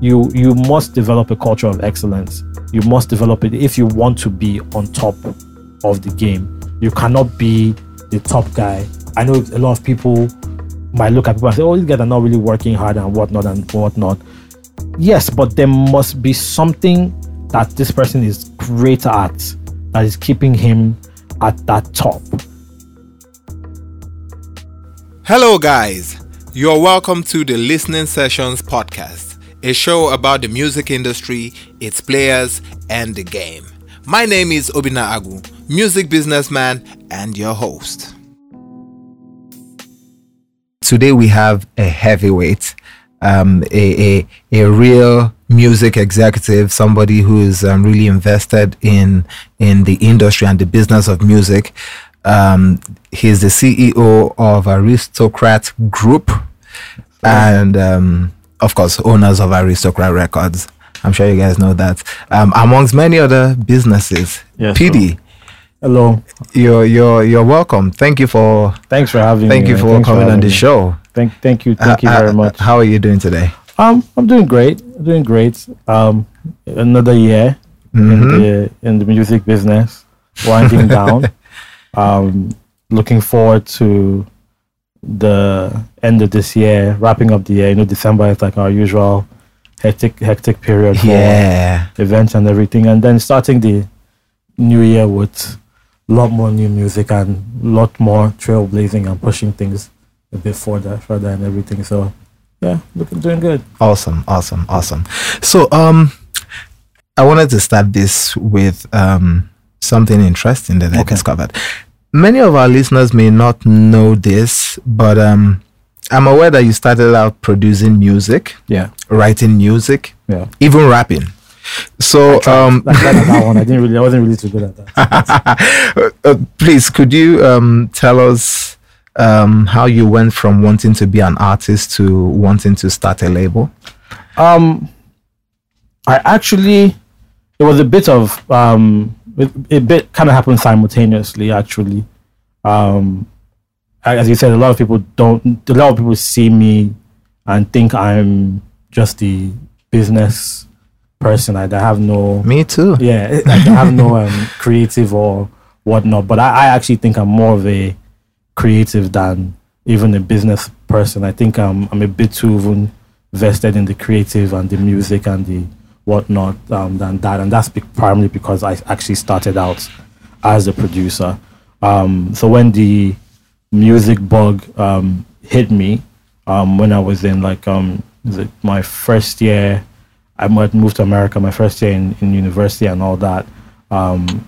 you you must develop a culture of excellence. You must develop it if you want to be on top of the game. You cannot be the top guy. I know a lot of people might look at people and say, "Oh, these guys are not really working hard and whatnot and whatnot." Yes, but there must be something that this person is great at that is keeping him at that top. Hello, guys. You're welcome to the Listening Sessions podcast, a show about the music industry, its players, and the game. My name is Obina Agu, music businessman and your host. Today we have a heavyweight, um, a, a, a real music executive, somebody who is um, really invested in in the industry and the business of music. Um, he's the CEO of Aristocrat Group, and um, of course, owners of Aristocrat Records. I'm sure you guys know that. Um, amongst many other businesses, Yes, PD, Hello. you're you're you're welcome. Thank you for Thanks for having thank me. you for Thanks coming on the show. Thank thank you. Thank you Uh, very uh, much. How are you doing today? Um, I'm doing great. Doing great. Um, another year in Mhm. the in the music business, winding down. Um, looking forward to the end of this year, wrapping up the year. You know, December is like our usual hectic hectic period for Yeah. events and everything, and then starting the new year with a lot more new music and a lot more trailblazing and pushing things a bit further, further and everything. So, yeah, looking doing good. Awesome, awesome, awesome. So, um, I wanted to start this with um something interesting that I discovered. Many of our listeners may not know this, but um, I'm aware that you started out producing music, Yeah, writing music, yeah. even rapping. So, um, I tried that one. I didn't really. I wasn't really too good at that. uh, please, could you um, tell us um, how you went from wanting to be an artist to wanting to start a label? Um, I actually, it was a bit of um, it, a bit kind of happened simultaneously. Actually, um, as you said, a lot of people don't. A lot of people see me and think I'm just the business person. I, I have no Me too. yeah, like I have no um, creative or whatnot. But I, I actually think I'm more of a creative than even a business person. I think I'm I'm a bit too even vested in the creative and the music and the whatnot um, than that. And that's be- primarily because I actually started out as a producer. Um, so when the music bug um, hit me um, when I was in like um, the, my first year. I moved to America my first year in, in university and all that. Um,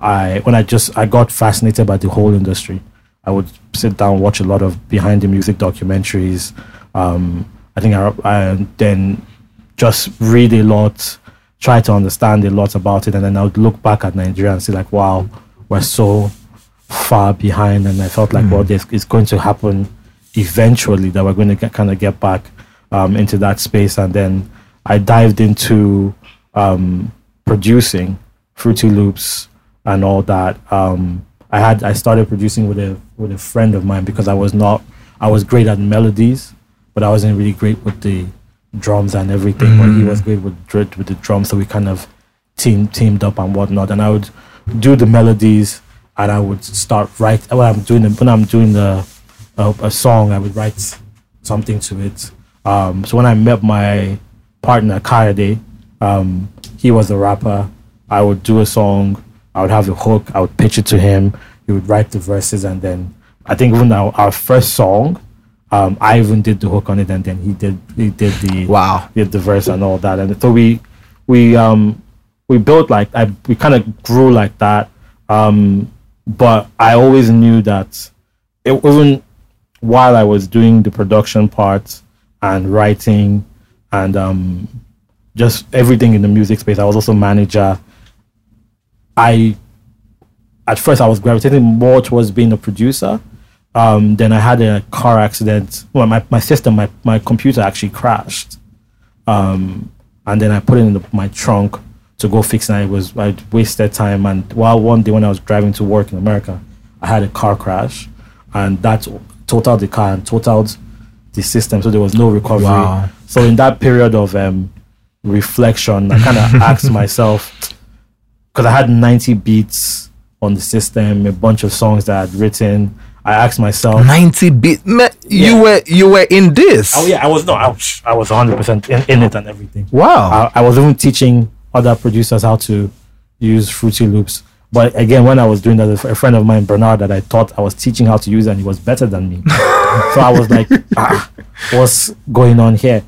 I when I just I got fascinated by the whole industry. I would sit down watch a lot of behind the music documentaries. Um, I think I, I then just read a lot, try to understand a lot about it, and then I would look back at Nigeria and see like, wow, we're so far behind, and I felt like, well, this is going to happen eventually that we're going to get, kind of get back um, into that space, and then I dived into um, producing Fruity Loops and all that. Um, I had I started producing with a with a friend of mine because I was not I was great at melodies, but I wasn't really great with the drums and everything. But he was great with with the drums, so we kind of team teamed up and whatnot. And I would do the melodies, and I would start write when I'm doing the, when I'm doing the a, a song, I would write something to it. Um, so when I met my partner Kayode, um, he was a rapper. I would do a song. I would have the hook. I would pitch it to him. He would write the verses, and then I think even our, our first song, um, I even did the hook on it, and then he did he did the Wow. did the verse and all that. And so we we um we built like I we kind of grew like that. Um, but I always knew that it even while I was doing the production part and writing and um just everything in the music space. I was also manager. I at first I was gravitating more towards being a producer. Um, then I had a car accident. Well, my, my system, my, my computer actually crashed. Um, and then I put it in the, my trunk to go fix it. And it was I wasted time. And while one day when I was driving to work in America, I had a car crash, and that totaled the car and totaled the system. So there was no recovery. Wow. So in that period of um, reflection, I kind of asked myself because I had 90 beats on the system, a bunch of songs that I'd written. I asked myself, 90 bit. Man, You were you were in this. oh yeah, I was no, I was, I was 100 percent in, in it and everything. Wow. I, I was even teaching other producers how to use Fruity Loops. But again, when I was doing that, a friend of mine, Bernard, that I thought I was teaching how to use, and he was better than me. so I was like, ah, what's going on here?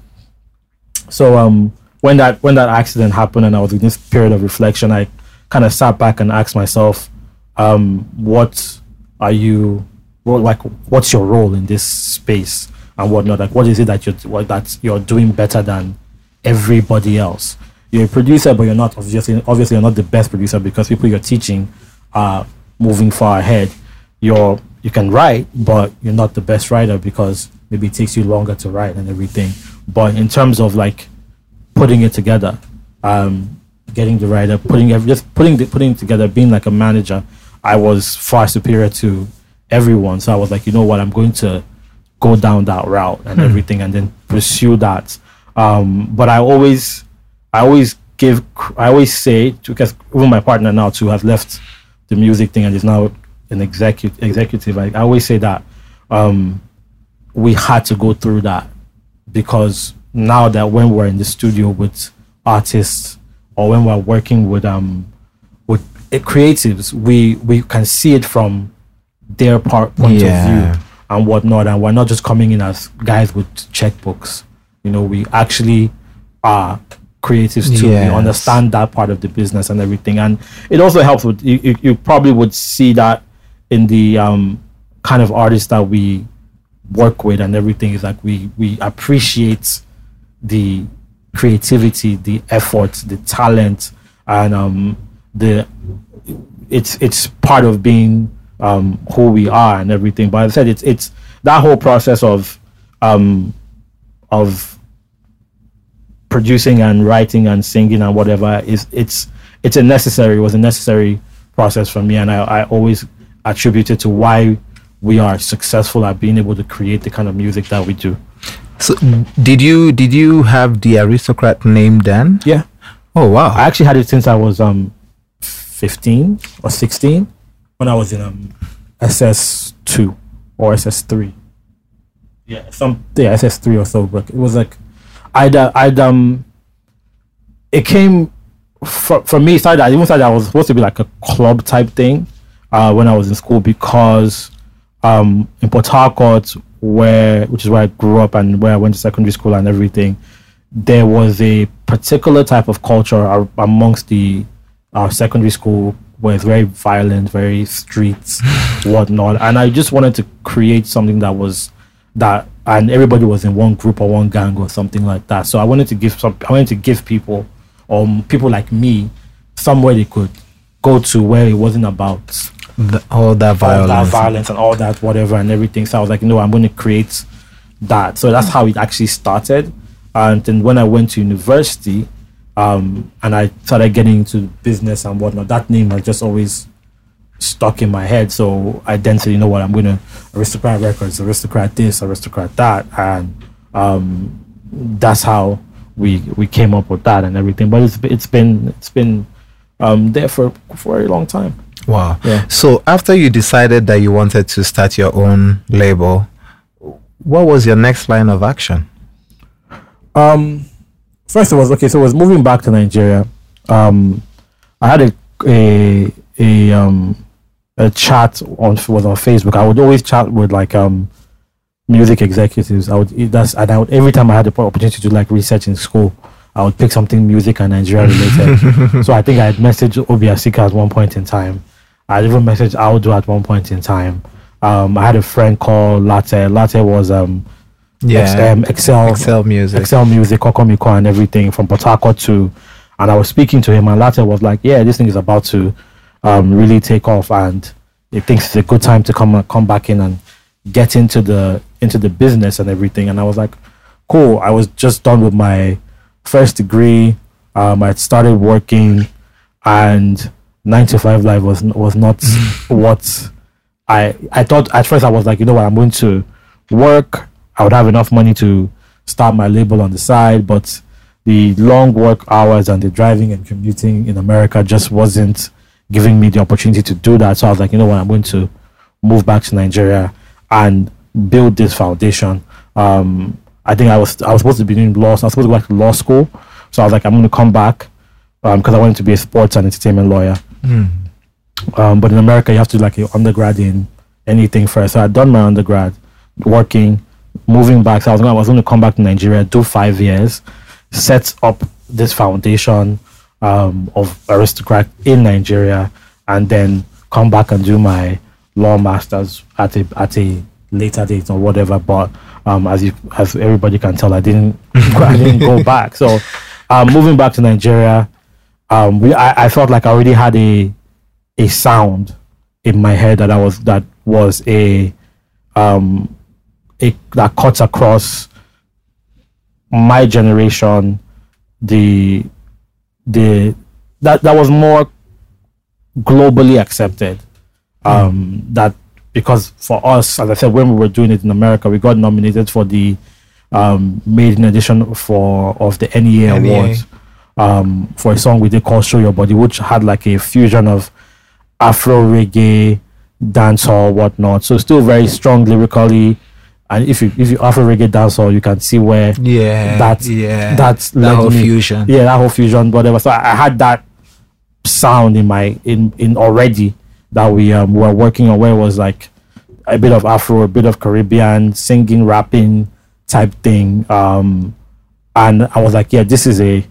So um, when that when that accident happened, and I was in this period of reflection, I kind of sat back and asked myself, um, what are you, what, like, what's your role in this space and whatnot? Like, what is it that you're what, that you're doing better than everybody else? You're a producer, but you're not obviously obviously you're not the best producer because people you're teaching are moving far ahead. You're you can write, but you're not the best writer because maybe it takes you longer to write and everything. But in terms of like putting it together, um, getting the writer, putting every, just putting the, putting together, being like a manager, I was far superior to everyone. So I was like, you know what, I'm going to go down that route and everything, and then pursue that. Um, but I always, I always give, I always say, to because even my partner now too has left the music thing and is now an executive. Executive. I, I always say that um, we had to go through that because now that when we're in the studio with artists or when we're working with um with creatives, we we can see it from their part point Yeah. of view and whatnot, and we're not just coming in as guys with checkbooks. You know, we actually are creatives too. Yes. We understand that part of the business and everything, and it also helps with you. You, you probably would see that in the um kind of artists that we work with and everything is like we we appreciate the creativity, the effort, the talent, and um, the it's it's part of being um, who we are and everything. But as I said, it's it's that whole process of um, of producing and writing and singing and whatever is it's it's a necessary it was a necessary process for me and I, I always attribute it to why we are successful at being able to create the kind of music that we do. So did you did you have the aristocrat name then? Yeah. Oh wow. I actually had it since I was um 15 or 16 when I was in um SS2 or SS3. Yeah, some yeah, SS3 or so, but it was like I'd uh, I'd um it came for, for me started I even started I was supposed to be like a club type thing uh when I was in school because um in Port Harcourt where which is where I grew up and where I went to secondary school and everything there was a particular type of culture amongst the our secondary school where it's very violent, very streets, whatnot. And I just wanted to create something that was that, and everybody was in one group or one gang or something like that. So I wanted to give some, I wanted to give people, or um, people like me, somewhere they could go to where it wasn't about The- all that all violence. that violence and all that whatever and everything. So I was like, no, I'm going to create that. So that's how it actually started. And then when I went to university, um, and I started getting into business and whatnot, that name has just always stuck in my head. So I then said, you know what, I'm going to aristocrat records, aristocrat this, aristocrat that, and um, that's how we we came up with that and everything. But it's it's been it's been um, there for for a long time. Wow. Yeah. So after you decided that you wanted to start your own label, what was your next line of action? Um, first it was okay. So I was moving back to Nigeria. Um, I had a a a um a chat on was on Facebook. I would always chat with like um music executives. I would that's and I would every time I had the opportunity to like research in school, I would pick something music and Nigeria related. so I think I had messaged Obi Asika at one point in time. I even messaged Aldo at one point in time. Um, I had a friend called Latte. Latte was um Ex- um, Excel Excel music. Excel Music, Kokomiko, and everything from Potako to, and I was speaking to him, and later was like, "Yeah, this thing is about to um, really take off, and he thinks it's a good time to come come back in and get into the into the business and everything." And I was like, "Cool." I was just done with my first degree. Um, I started working, and nine to five life was was not what I I thought at first I was like, you know what, I'm going to work. I would have enough money to start my label on the side, but the long work hours and the driving and commuting in America just wasn't giving me the opportunity to do that. So I was like, you know what, I'm going to move back to Nigeria and build this foundation. Um, I think I was I was supposed to be doing law. So I was supposed to go back to law school. So I was like, I'm going to come back because um, I wanted to be a sports and entertainment lawyer. Mm. Um, but in America, you have to do like an undergrad in anything first. So I'd done my undergrad, working, moving back. So I was going, I was going to come back to Nigeria, do five years, set up this foundation um, of aristocrat in Nigeria, and then come back and do my law masters at a at a later date or whatever. But um, as you as everybody can tell, I didn't I didn't go back. So um, moving back to Nigeria, um, we I, I felt like I already had a a sound in my head that I was that was a um a that cuts across my generation the the that that was more globally accepted um mm. that because for us as i said when we were doing it in america we got nominated for the um maiden edition for of the NEA, NEA. awards um for a song we did called show your body which had like a fusion of afro reggae dancehall whatnot so still very strong lyrically and if you if you Afro reggae dancehall, you can see where yeah that yeah that's that whole me, fusion yeah that whole fusion whatever. So I, I, had that sound in my in in already that we um were working on where it was like a bit of Afro, a bit of Caribbean singing, rapping type thing. Um, and I was like, yeah, this is a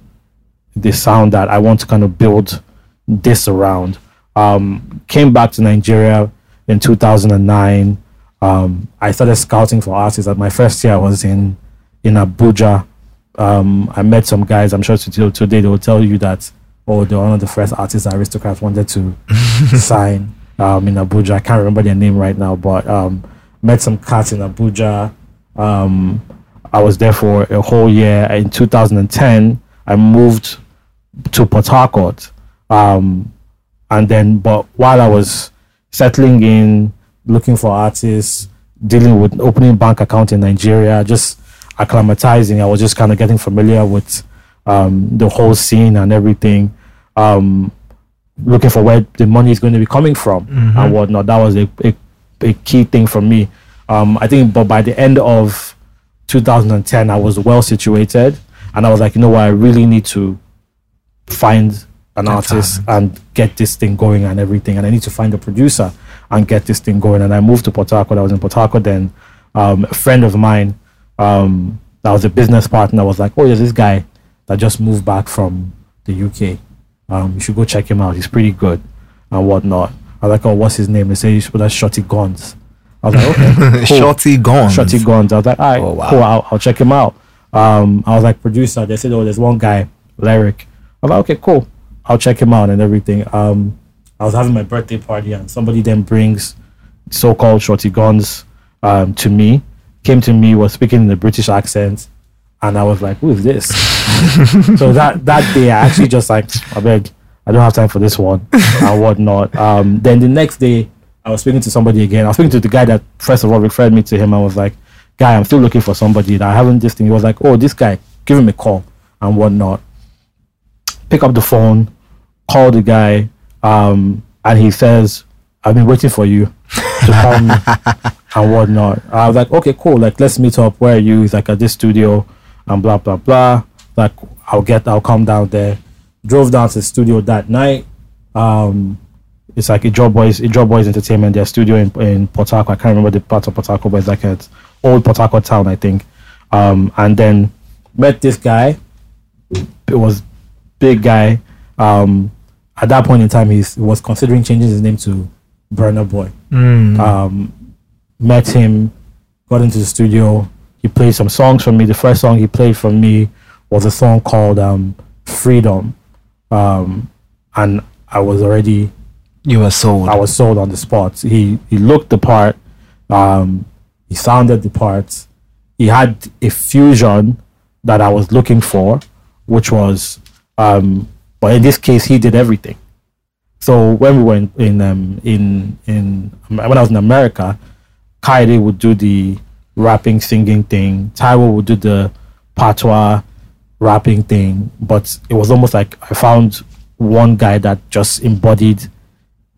the sound that I want to kind of build this around. Um, came back to Nigeria in 2009 um, I started scouting for artists. At my first year, I was in in Abuja. Um, I met some guys. I'm sure today they will tell you that oh, they're one of the first artists aristocrats wanted to sign um, in Abuja. I can't remember their name right now, but um, met some cats in Abuja. Um, I was there for a whole year. In 2010, I moved to Port Harcourt. Um, and then, but while I was settling in, looking for artists, dealing with opening bank account in Nigeria, just acclimatizing. I was just kind of getting familiar with um, the whole scene and everything. Um, looking for where the money is going to be coming from mm-hmm. and whatnot. That was a, a, a key thing for me. Um, I think, but by the end of 2010, I was well situated, and I was like, you know what, I really need to find an artist and get this thing going and everything, and I need to find a producer and get this thing going. And I moved to Port Harcourt. I was in Port Harcourt then. Um, a friend of mine, um, that was a business partner, was like, "Oh, there's this guy that just moved back from the UK. Um, you should go check him out. He's pretty good and whatnot." I was like, "Oh, what's his name?" They say that's Shorty Guns. I was like, "Okay, cool. Shorty Guns." Shorty Guns. I was like, "All right, oh, wow. cool. I'll, I'll check him out." Um, I was like, "Producer." They said, "Oh, there's one guy, Lyric." I was like, "Okay, cool. I'll check him out and everything." Um, I was having my birthday party and somebody then brings so-called shorty guns um, to me, came to me, was speaking in a British accent, and I was like, "Who is this?" so that that day, I actually just like, I beg, I don't have time for this one and whatnot. Um, then the next day, I was speaking to somebody again. I was speaking to the guy that first of all referred me to him. I was like, "Guy, I'm still looking for somebody that I haven't this thing." He was like, "Oh, this guy, give him a call and whatnot." Pick up the phone, call the guy um, and he says, I've been waiting for you to come and whatnot. I was like, okay, cool. Like, let's meet up. Where are you? He's like, at this studio and blah, blah, blah. Like, I'll get, I'll come down there. Drove down to the studio that night. Um, it's like a Job Boys, a Job Boys Entertainment, their studio in, in Port Harcourt. I can't remember the part of Port Harcourt, but it's like an old Port Harcourt town, I think. Um, and then met this guy. It was big guy. Um, at that point in time, he was considering changing his name to Burna Boy. Mm. Um, met him, got into the studio. He played some songs for me. The first song he played for me was a song called um, Freedom. Um, and I was already. You were sold. I was sold on the spot. He, he looked the part. Um, he sounded the part. He had a fusion that I was looking for, which was um, but in this case, he did everything. So when we were in in um, in, in when I was in America, Kayode would do the rapping, singing thing. Taiwo would do the patois, rapping thing, but it was almost like I found one guy that just embodied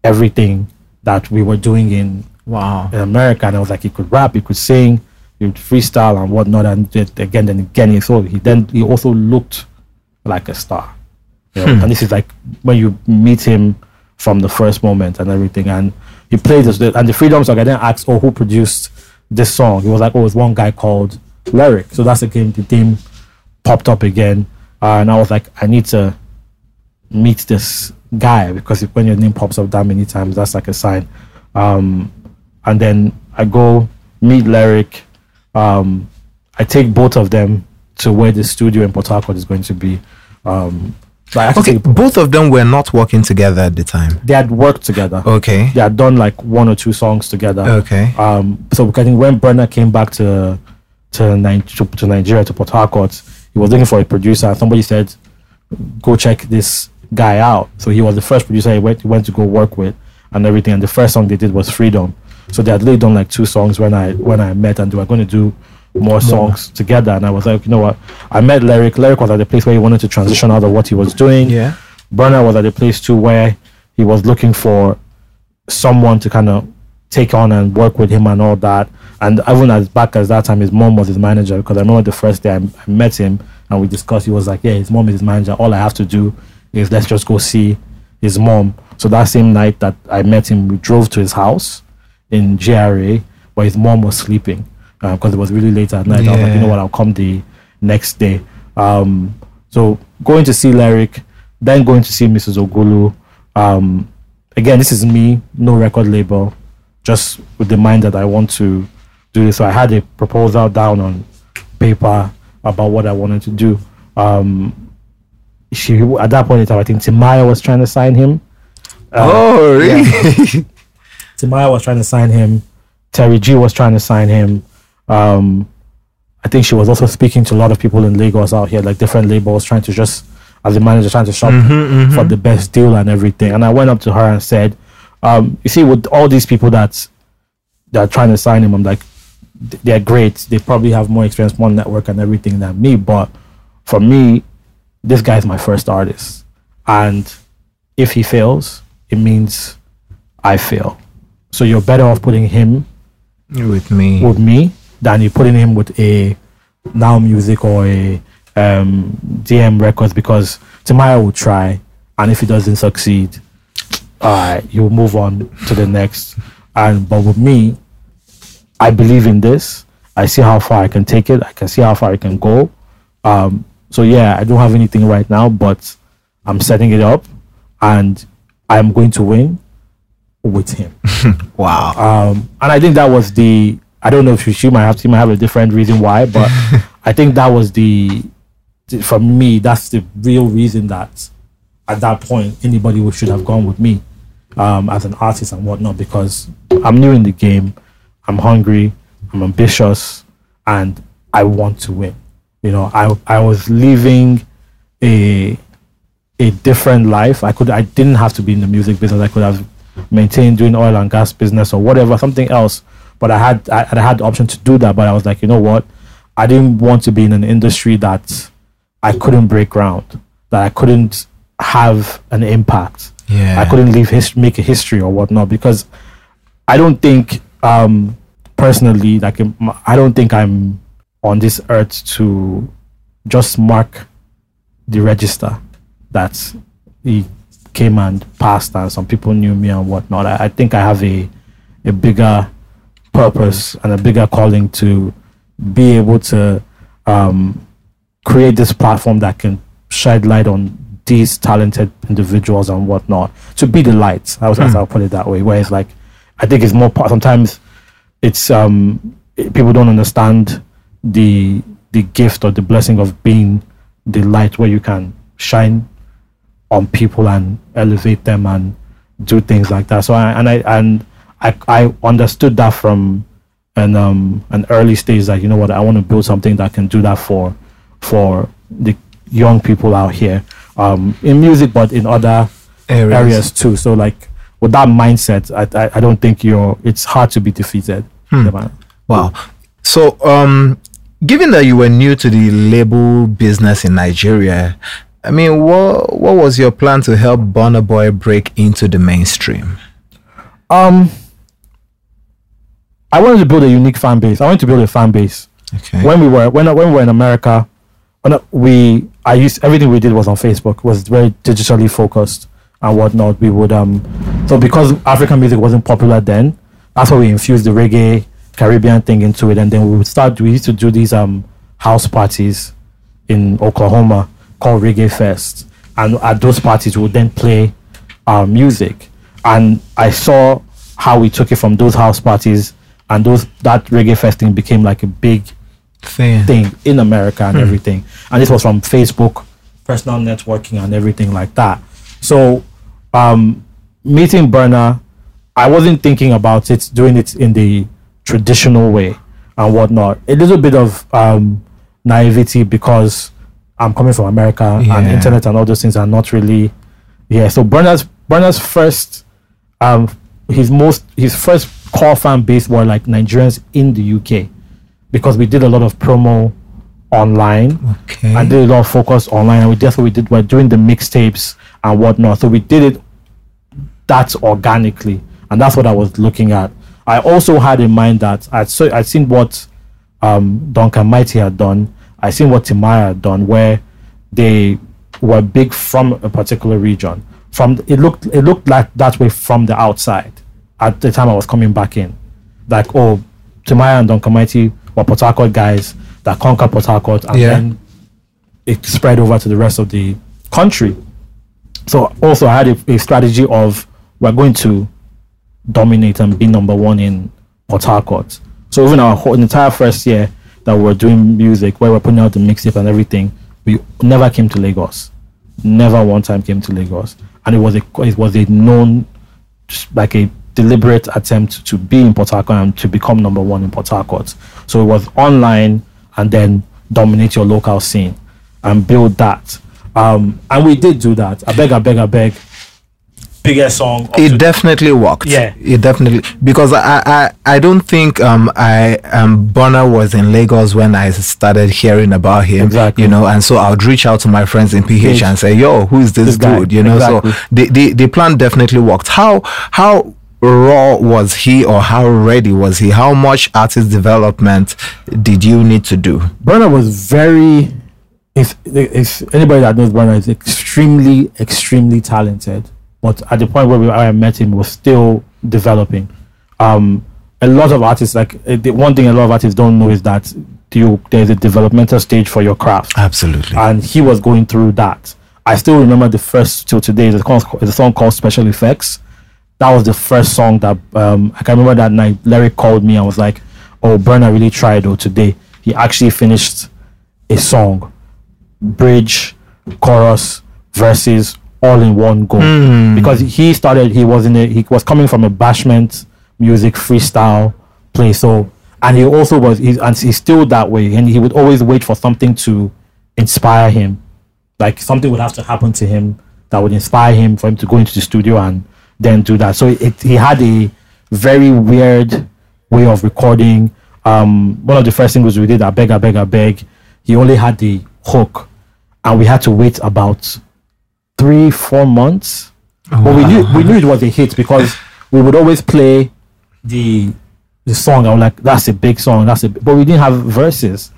everything that we were doing in Wow. in America, and I was like, he could rap, he could sing, he would freestyle and whatnot, and again and again, he so he then he also looked like a star, you know? and this is like when you meet him from the first moment and everything, and he played this, and the Freedom song. I then asked, oh, who produced this song? He was like, oh, it's one guy called Lyric. So that's again the theme popped up again, uh, and I was like, I need to meet this guy because if, when your name pops up that many times, that's like a sign. Um, and then I go meet Lyric. Um, I take both of them to where the studio in Port Harcourt is going to be. Um, so I actually Okay, both of them were not working together at the time. they had worked together. Okay. They had done like one or two songs together. Okay. Um, so I think when Burna came back to to, Ni- to to Nigeria to Port Harcourt, he was looking for a producer. and Somebody said, "Go check this guy out." So he was the first producer he went he went to go work with and everything. And the first song they did was Freedom. So they had laid done like two songs when I when I met, and they were going to do more songs together. And I was like, you know what? I met Lyric. Lyric was at the place where he wanted to transition out of what he was doing. Yeah. Burna was at a place too where he was looking for someone to kind of take on and work with him and all that. And even as back as that time, his mom was his manager because I remember the first day I, I met him and we discussed. He was like, "Yeah, his mom is his manager. All I have to do is let's just go see his mom." So that same night that I met him, we drove to his house in GRA where his mom was sleeping because it was really late at night. I was like, you know what, I'll come the next day. Um, so going to see Lyric, then going to see Mrs. Ogulu. Um, again, this is me, no record label, just with the mind that I want to do this. So I had a proposal down on paper about what I wanted to do. Um, she at that point in time, I think Timaya was trying to sign him. Uh, oh, really? Timaya was trying to sign him. Terry G was trying to sign him. Um, I think she was also speaking to a lot of people in Lagos out here, like different labels, trying to just, as a manager, trying to shop for the best deal and everything. And I went up to her and said, um, "You see, with all these people that that are trying to sign him, I'm like, they're great. They probably have more experience, more network, and everything than me. But for me, this guy's my first artist, and if he fails, it means I fail. So you're better off putting him With me. with me than you putting him with a now music or a um, DM records because Timaya will try, and if he doesn't succeed, right, you'll move on to the next. And but with me, I believe in this. I see how far I can take it. I can see how far I can go. Um, so yeah, I don't have anything right now, but I'm setting it up, and I'm going to win with him. Wow. Um, and I think that was the. I don't know if she, she might have she might have a different reason why, but I think that was the, the. For me, that's the real reason that, at that point, anybody should have gone with me, um, as an artist and whatnot, because I'm new in the game, I'm hungry, I'm ambitious, and I want to win. You know, I I was living a a different life. I could I didn't have to be in the music business. I could have maintained doing oil and gas business or whatever, something else. But I had I, I had the option to do that. But I was like, you know what? I didn't want to be in an industry that I couldn't break ground, that I couldn't have an impact. Yeah. I couldn't leave his, make a history or whatnot because I don't think um personally like I don't think I'm on this earth to just mark the register that he came and passed and some people knew me and whatnot. I, I think I have a a bigger purpose and a bigger calling to be able to um, create this platform that can shed light on these talented individuals and whatnot to be the light. I was I'll put it that way. Where it's like, I think it's more part. Sometimes it's um people don't understand the the gift or the blessing of being the light where you can shine on people and elevate them and do things like that. So I and I and I I understood that from an um an early stage that you know what I want to build something that can do that for for the young people out here um in music but in other Areas. areas, too. So like with that mindset, I, I I don't think you're it's hard to be defeated. Man. Wow. So, um, given that you were new to the label business in Nigeria, I mean, what what was your plan to help Burna Boy break into the mainstream? Um, I wanted to build a unique fan base. I wanted to build a fan base. Okay. When we were when when we were in America, when we I used everything we did was on Facebook. Was very digitally focused and whatnot. We would um so because African music wasn't popular then, that's why we infused the reggae Caribbean thing into it, and then we would start. We used to do these um house parties in Oklahoma called Reggae Fest, and at those parties we would then play our music. And I saw how we took it from those house parties, and those that Reggae Fest thing became like a big Thing. thing in America and everything. And this was from Facebook, personal networking, and everything like that. So, um, meeting Burna, I wasn't thinking about it, doing it in the traditional way and whatnot. A little bit of um, naivety because I'm coming from America and internet and all those things are not really, yeah. So Burna's Burna's first, um, his most his first core fan base were like Nigerians in the UK because we did a lot of promo online Okay. and did a lot of focus online and we that's what we did we're doing the mixtapes and whatnot. So we did it that organically and that's what i was looking at. I also had in mind that i'd, so, I'd seen what um, duncan mighty had done. I seen what timaya had done where they were big from a particular region. From it looked it looked like that way from the outside at the time i was coming back in like oh timaya and Don mighty were port harcourt guys that conquered port harcourt and Yeah. then it spread over to the rest of the country. So also I had a, a strategy of we're going to dominate and be number one in Port Harcourt. So even our whole entire first year that we were doing music, where we're putting out the mixtape and everything, we never came to Lagos. Never one time came to Lagos, and it was a it was a known, like a deliberate attempt to be in Port Harcourt and to become number one in Port Harcourt. So it was online and then dominate your local scene and build that. Um, and we did do that. I beg, I beg, I beg. Biggest song. it definitely worked. Yeah. it definitely because I I, I don't think um I um Burna was in Lagos when I started hearing about him. Exactly. You know, and so I would reach out to my friends in PH and say, "Yo, who is this, This guy. dude?" You know, Exactly. so the, the the plan definitely worked. How how raw was he or how ready was he? How much artist development did you need to do? Burna was very. If, if anybody that knows Burna is extremely, extremely talented, but at the point where we, I met him, was still developing. Um, a lot of artists, like uh, the one thing a lot of artists don't know is that you there's a developmental stage for your craft. Absolutely. and he was going through that. I still remember the first till today. The there's a song called Special Effects. That was the first song that um, I can remember that night. Larry called me and was like, "Oh, Burna really tried. Oh, today he actually finished a song, bridge, chorus, verses, all in one go." Because he started, he was in a, he was coming from a bashment music freestyle play. So, and he also was, he's, and he's still that way. And he would always wait for something to inspire him. Like something would have to happen to him that would inspire him for him to go into the studio and then do that. So it, he had a very weird way of recording. Um, one of the first singles we did, I beg, I beg, I beg. He only had the hook, and we had to wait about three, four months. But we knew we knew it was a hit because we would always play the the song. I was like, "That's a big song. That's a," but we didn't have verses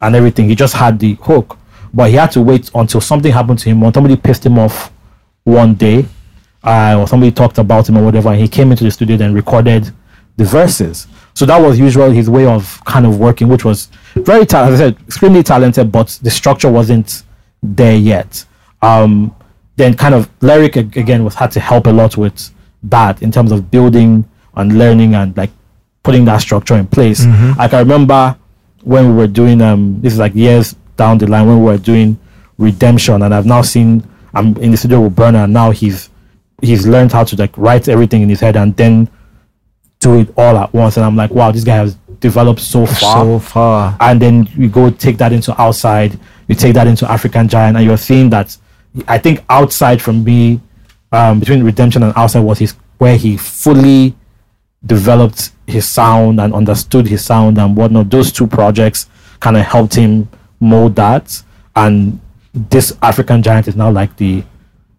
and everything. He just had the hook, but he had to wait until something happened to him. When somebody pissed him off one day, uh, or somebody talked about him or whatever, and he came into the studio and recorded the verses. So that was usually his way of kind of working, which was very talented. As I said, extremely talented, but the structure wasn't there yet. Um, then kind of lyric again was had to help a lot with that in terms of building and learning and like putting that structure in place. I can remember when we were doing um this is like years down the line when we were doing redemption and I've now seen I'm in the studio with Burna and now he's he's learned how to like write everything in his head and then do it all at once. And I'm like wow this guy has developed so far so far. and then you go take that into outside. You take that into african giant. And you're seeing that i think outside from me um, between redemption and outside was his where he fully developed his sound and understood his sound and whatnot. Those two projects kind of helped him mold that. And this African Giant is now like the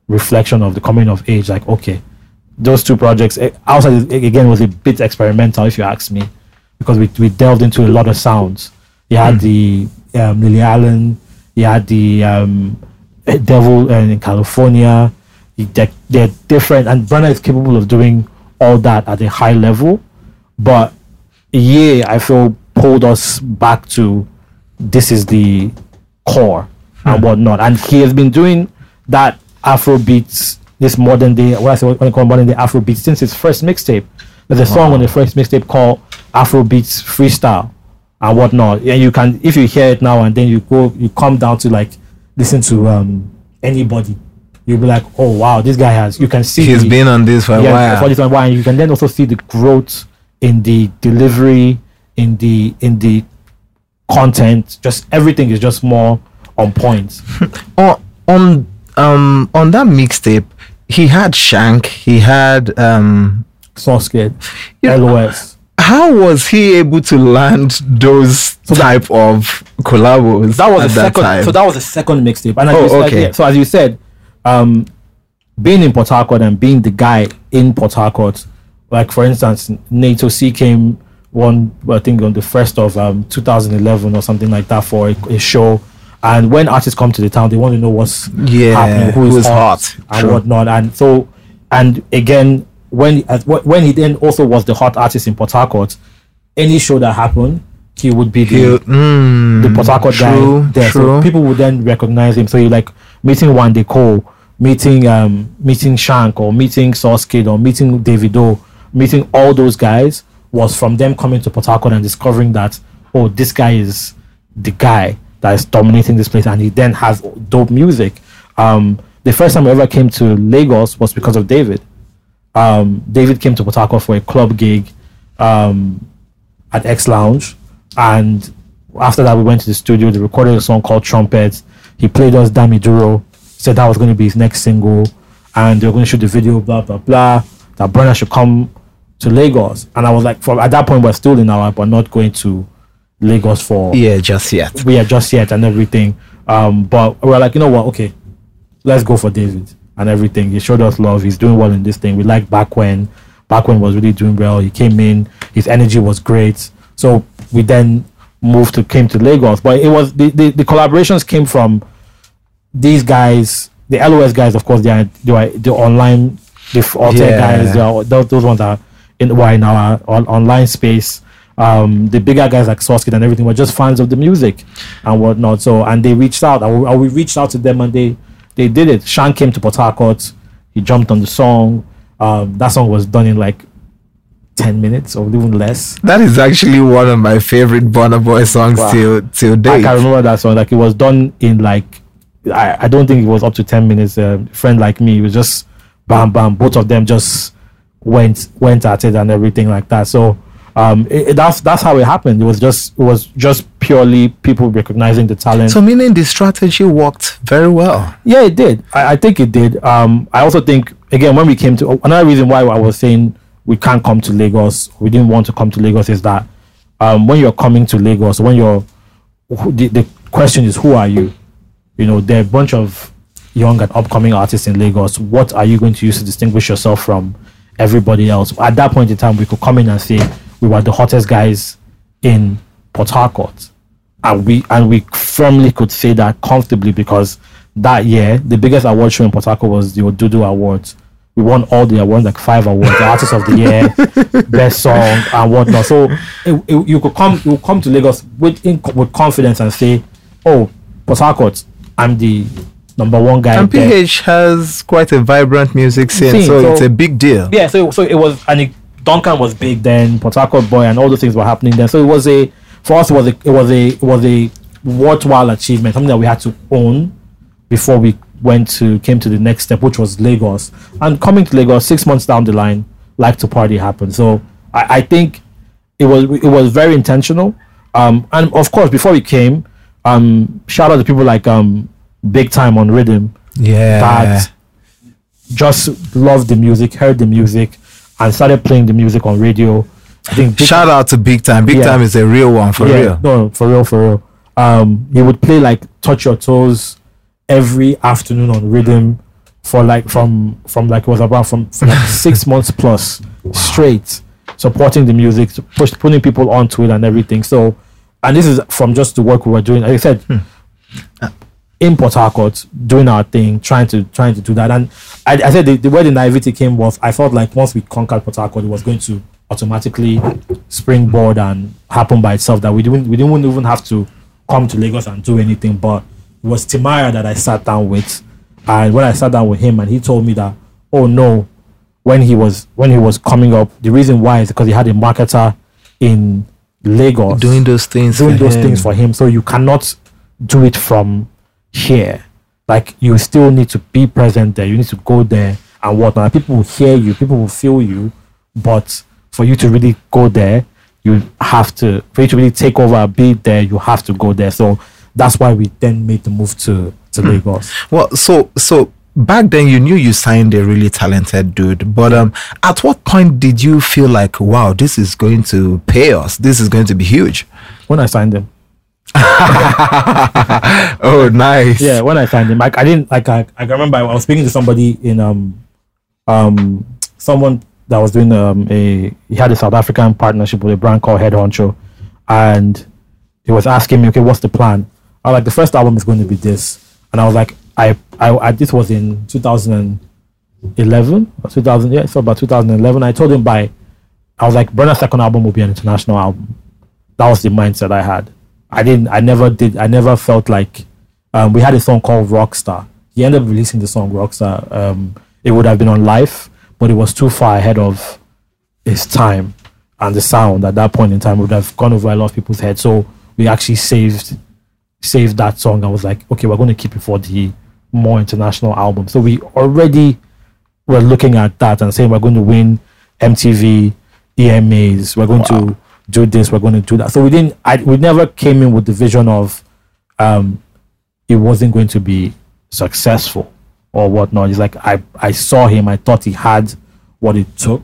reflection of the coming of age. Like, okay, those two projects eh, outside eh, again was a bit experimental, if you ask me, because we we delved into a lot of sounds. You had the um, Lily Allen, you had the um, Devil uh, in California. They're, they're different, and Burna is capable of doing all that at a high level. But yeah, I feel pulled us back to this is the core and whatnot. And he has been doing that Afro beats, this modern day, what I say, what I call modern day Afro beats since his first mixtape. There's a song on the first mixtape called Afro Beats Freestyle and whatnot. And you can, if you hear it now and then you go, you come down to like listen to um anybody. You'll be like, oh wow, this guy has. You can see He's the- been on this for a yeah, for this one, why? And you can then also see the growth in the delivery, in the in the content. Just everything is just more on point. on on um on that mixtape, he had Shank. He had um. Yeah. LOS. How was he able to land those type of collabos That was at the that second. time? So that was the second mixtape. And Oh, you okay. yeah, so as you said, um, being in Port Harcourt and being the guy in Port Harcourt, like for instance, Naeto C came one, I think on the first of um 2011 or something like that for a, a show. And when artists come to the town, they want to know what's Yeah, happening, who is who's hot, hot. and True. whatnot. And so, and again, when when he then also was the hot artist in Port Harcourt, any show that happened, he would be the mm, the Port Harcourt true, guy there. True. So people would then recognize him. So you like meeting Wande Coal, meeting um meeting Shank or meeting Sauce Kid or meeting David Davido, meeting all those guys was from them coming to Port Harcourt and discovering that oh this guy is the guy that is dominating this place and he then has dope music. Um the first time I ever came to Lagos was because of David. Um David came to Harcourt for a club gig. Um at X Lounge, and after that we went to the studio. They recorded a song called Trumpets. He played us Dami Duro. Said that was going to be his next single, and they were going to shoot the video. Blah blah blah. That Burna should come to Lagos, and I was like, at that point we're still in our, but not going to Lagos for yeah, just yet. we are just yet and everything. Um, but we're like, you know what? Okay, let's go for David and everything. He showed us love. He's doing well in this thing. We like back when, back when was really doing well. He came in. His energy was great. So we then moved to came to Lagos. But it was the, the, the collaborations came from these guys. The LOS guys, of course, they are they are the online, the alter Yeah. guys. Are, those, those ones are in were in our on, online space. Um, the bigger guys like Sauce Kid and everything were just fans of the music and whatnot. So and they reached out, and we, and we reached out to them, and they they did it. Shan came to Port Harcourt. He jumped on the song. Um, that song was done in like ten minutes or even less. That is actually one of my favorite Burna Boy songs Wow. till till I date. can remember that song. Like it was done in like I, I don't think it was up to ten minutes. A friend like me, it was just bam bam. Both of them just went went at it and everything like that. So um, it, it- that's that's how it happened. It was just it was just purely people recognizing the talent. So meaning the strategy worked very well. Yeah, it did. I, I think it did. Um, I also think again when we came to another reason why I was saying we can't come to Lagos, we didn't want to come to Lagos is that um, when you're coming to Lagos, when you're the, the question is who are you? You know, there are a bunch of young and upcoming artists in Lagos. What are you going to use to distinguish yourself from everybody else? At that point in time, we could come in and say we were the hottest guys in Port Harcourt and we and we firmly could say that comfortably because that year the biggest award show in Port Harcourt was the Odudu Awards. We won all the awards, like five awards, the artist of the year, best song, and whatnot. So it, it- you could come, you come to Lagos with in, with confidence and say, "Oh, Port Harcourt, I'm the number one guy." And there." PH has quite a vibrant music scene, Scene, so, so- it's a big deal. yeah, so so it was, and it, Duncan was big then, Port Harcourt boy, and all those things were happening then. So it was a, for us, it was a, it was a, it was a worthwhile achievement, something that we had to own before we went to came to the next step, which was Lagos. And coming to Lagos six months down the line, like to party happened. So I, I think it was it was very intentional. Um, and of course, before we came, um, shout out to people like um, Big Time on Rhythm Yeah. that just loved the music, heard the music, and started playing the music on radio. I think Big Shout out to Big Time. Big Yeah. Time is a real one for yeah, real. No, for real, for real. Um, he would play like Touch Your Toes every afternoon on rhythm for like from from like it was about from, from like six months plus straight supporting the music, push, putting people onto it and everything. So, and this is from just the work we were doing. Like I said, hmm. In Port Harcourt, doing our thing, trying to trying to do that. And I, I said the, the way the naivety came was I felt like once we conquered Port Harcourt, it was going to automatically springboard and happen by itself. That we didn't we didn't even have to come to Lagos and do anything. But it was Timaya that I sat down with, and when I sat down with him, and he told me that, oh no, when he was when he was coming up. The reason why is because he had a marketer in Lagos doing those things, doing those him. things for him. So you cannot do it from here. Like you still need to be present there. You need to go there and whatnot. People will hear you. People will feel you. But for you to really go there, you have to. For you to really take over, be there, you have to go there. So that's why we then made the move to to mm. Lagos. Well, so so back then you knew you signed a really talented dude but um at what point did you feel like wow this is going to pay us this is going to be huge when i signed him oh nice. Yeah when i signed him like i didn't like I, I remember i was speaking to somebody in um um someone that was doing um a he had a south african partnership with a brand called head honcho and he was asking me okay what's the plan? I was like the first album is going to be this and i was like I, I, I this was in 2011 or 2000 yeah so about 2011 I told him by I was like Burna's second album will be an international album. That was the mindset I had I didn't I never did I never felt like um, we had a song called Rockstar he ended up releasing the song Rockstar um, it would have been on live but it was too far ahead of his time and the sound at that point in time would have gone over a lot of people's heads so we actually saved saved that song I was like okay we're going to keep it for the more international album. So we already were looking at that and saying we're going to win MTV, EMAs, we're going wow. to do this, we're going to do that. So we didn't, I, we never came in with the vision of um, it wasn't going to be successful or whatnot. It's like I, I saw him, I thought he had what it took,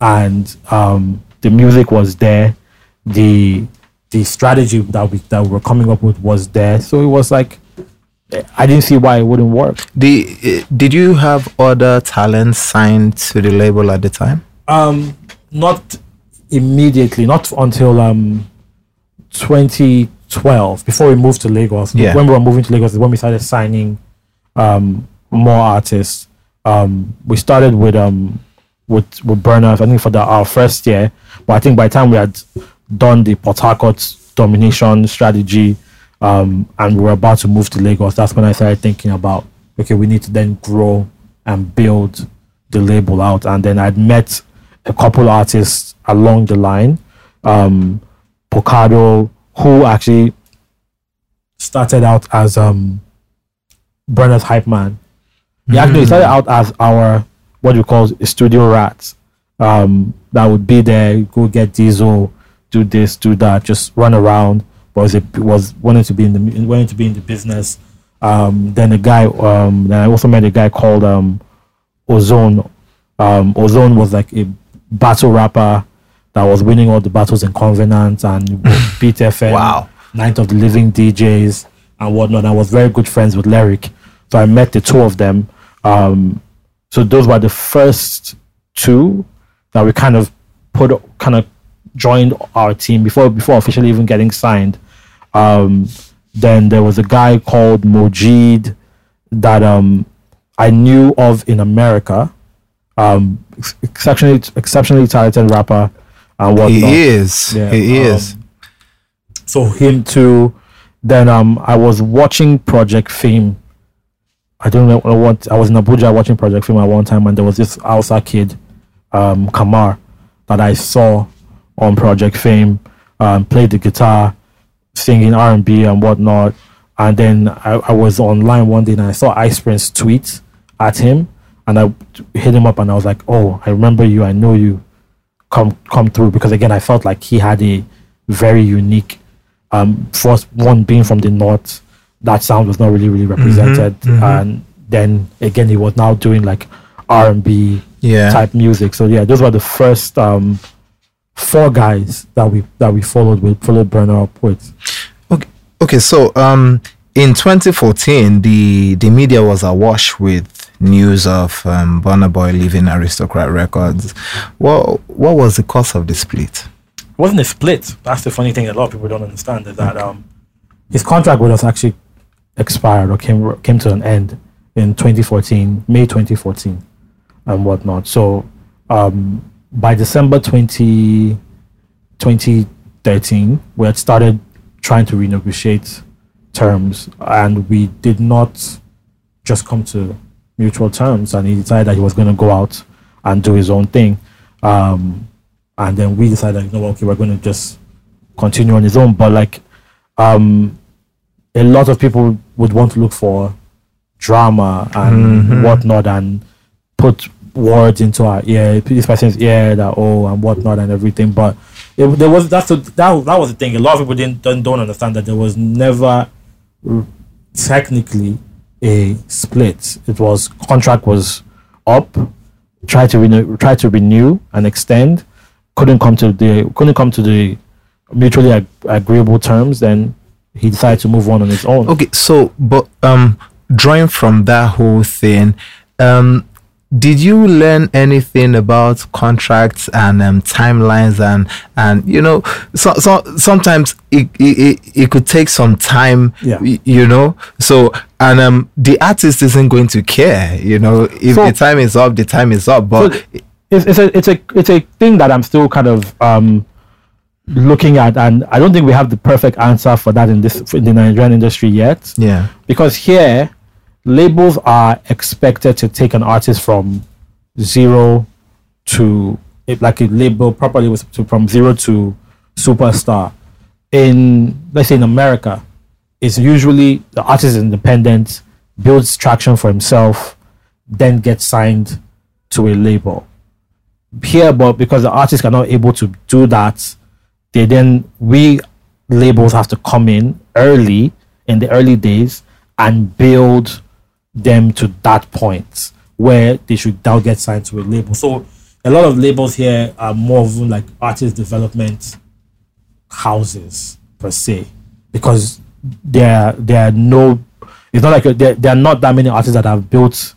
and um, the music was there, the the strategy that we that we were coming up with was there. So it was like I didn't see why it wouldn't work. The, did you have other talents signed to the label at the time? Um, not immediately, not until um 2012. Before we moved to Lagos, yeah. when we were moving to Lagos, is when we started signing um more artists. Um, we started with um with with Burna, I think for the our first year, but I think by the time we had done the Port Harcourt domination strategy um, and we were about to move to Lagos, that's when I started thinking about okay, we need to then grow and build the label out. And then I'd met a couple artists along the line, um, Pocado, who actually started out as um, Burna's hype man. He mm. actually started out as our what we call studio rats. Um, that would be there, go get diesel, do this, do that, just run around was it was wanting to be in the wanting to be in the business. Um, then a guy, um, then I also met a guy called um, Ozone. Um, Ozone was like a battle rapper that was winning all the battles in Covenant and Beat FM, wow. Night of the Living DJs and whatnot. I was very good friends with Lyric, so I met the two of them. Um, so those were the first two that we kind of put kind of joined our team before before officially even getting signed. Um, then there was a guy called Majeed that um, I knew of in America. Um, exceptionally, exceptionally talented rapper and whatnot. He is. Yeah, he um, is. So him too. Then um, I was watching Project Fame. I don't know what I was in Abuja watching Project Fame at one time, and there was this Hausa kid, um, Kamar, that I saw on Project Fame. Um, played the guitar singing R and B and whatnot. And then I, I, was online one day and I saw Ice Prince tweet at him, and I hit him up and I was like, "Oh, I remember you. I know you. Come come through." Because again, I felt like he had a very unique. Um, first one being from the north, that sound was not really really mm-hmm, represented, mm-hmm, mm-hmm. and then again he was now doing like R and B type music. So yeah, those were the first um, four guys that we that we followed with followed Burna up with. Okay, Okay, so um, in 2014, the the media was awash with news of um, Burna Boy leaving Aristocrat Records. What what was the cause of the split? It wasn't a split. That's the funny thing a lot of people don't understand is that um, his contract with us actually expired or came came to an end in 2014, May 2014, and whatnot. So um, by December 20, 2013, we had started trying to renegotiate terms, and we did not just come to mutual terms. And he decided that he was going to go out and do his own thing. Um, and then we decided, you know, okay, we're going to just continue on his own. But like, um, a lot of people would want to look for drama and Mhm. whatnot and put words into our ear, this person's ear that oh and whatnot and everything. But it, there was that's the, that that was the thing. A lot of people didn't don't, don't understand that there was never technically a split. It was contract was up, tried to renew, try to renew and extend, couldn't come to the couldn't come to the mutually ag- agreeable terms. Then he decided to move on on his own. Okay, so but um, drawing from that whole thing, um, did you learn anything about contracts and um, timelines and and you know so, so sometimes it, it it- could take some time Yeah. you know so and um the artist isn't going to care you know if So- the time is up the time is up but So it's, it's a it's a it's a thing that I'm still kind of um looking at, and I don't think we have the perfect answer for that in this in the Nigerian industry yet. yeah because here labels are expected to take an artist from zero to like a label properly was to from zero to superstar. In let's say in america it's usually the artist is independent builds traction for himself then gets signed to a label. Here but because the artists are not able to do that they then we labels have to come in early in the early days and build them to that point where they should now get signed to a label. So a lot of labels here are more of like artist development houses per se because there there are no it's not like there, there are not that many artists that have built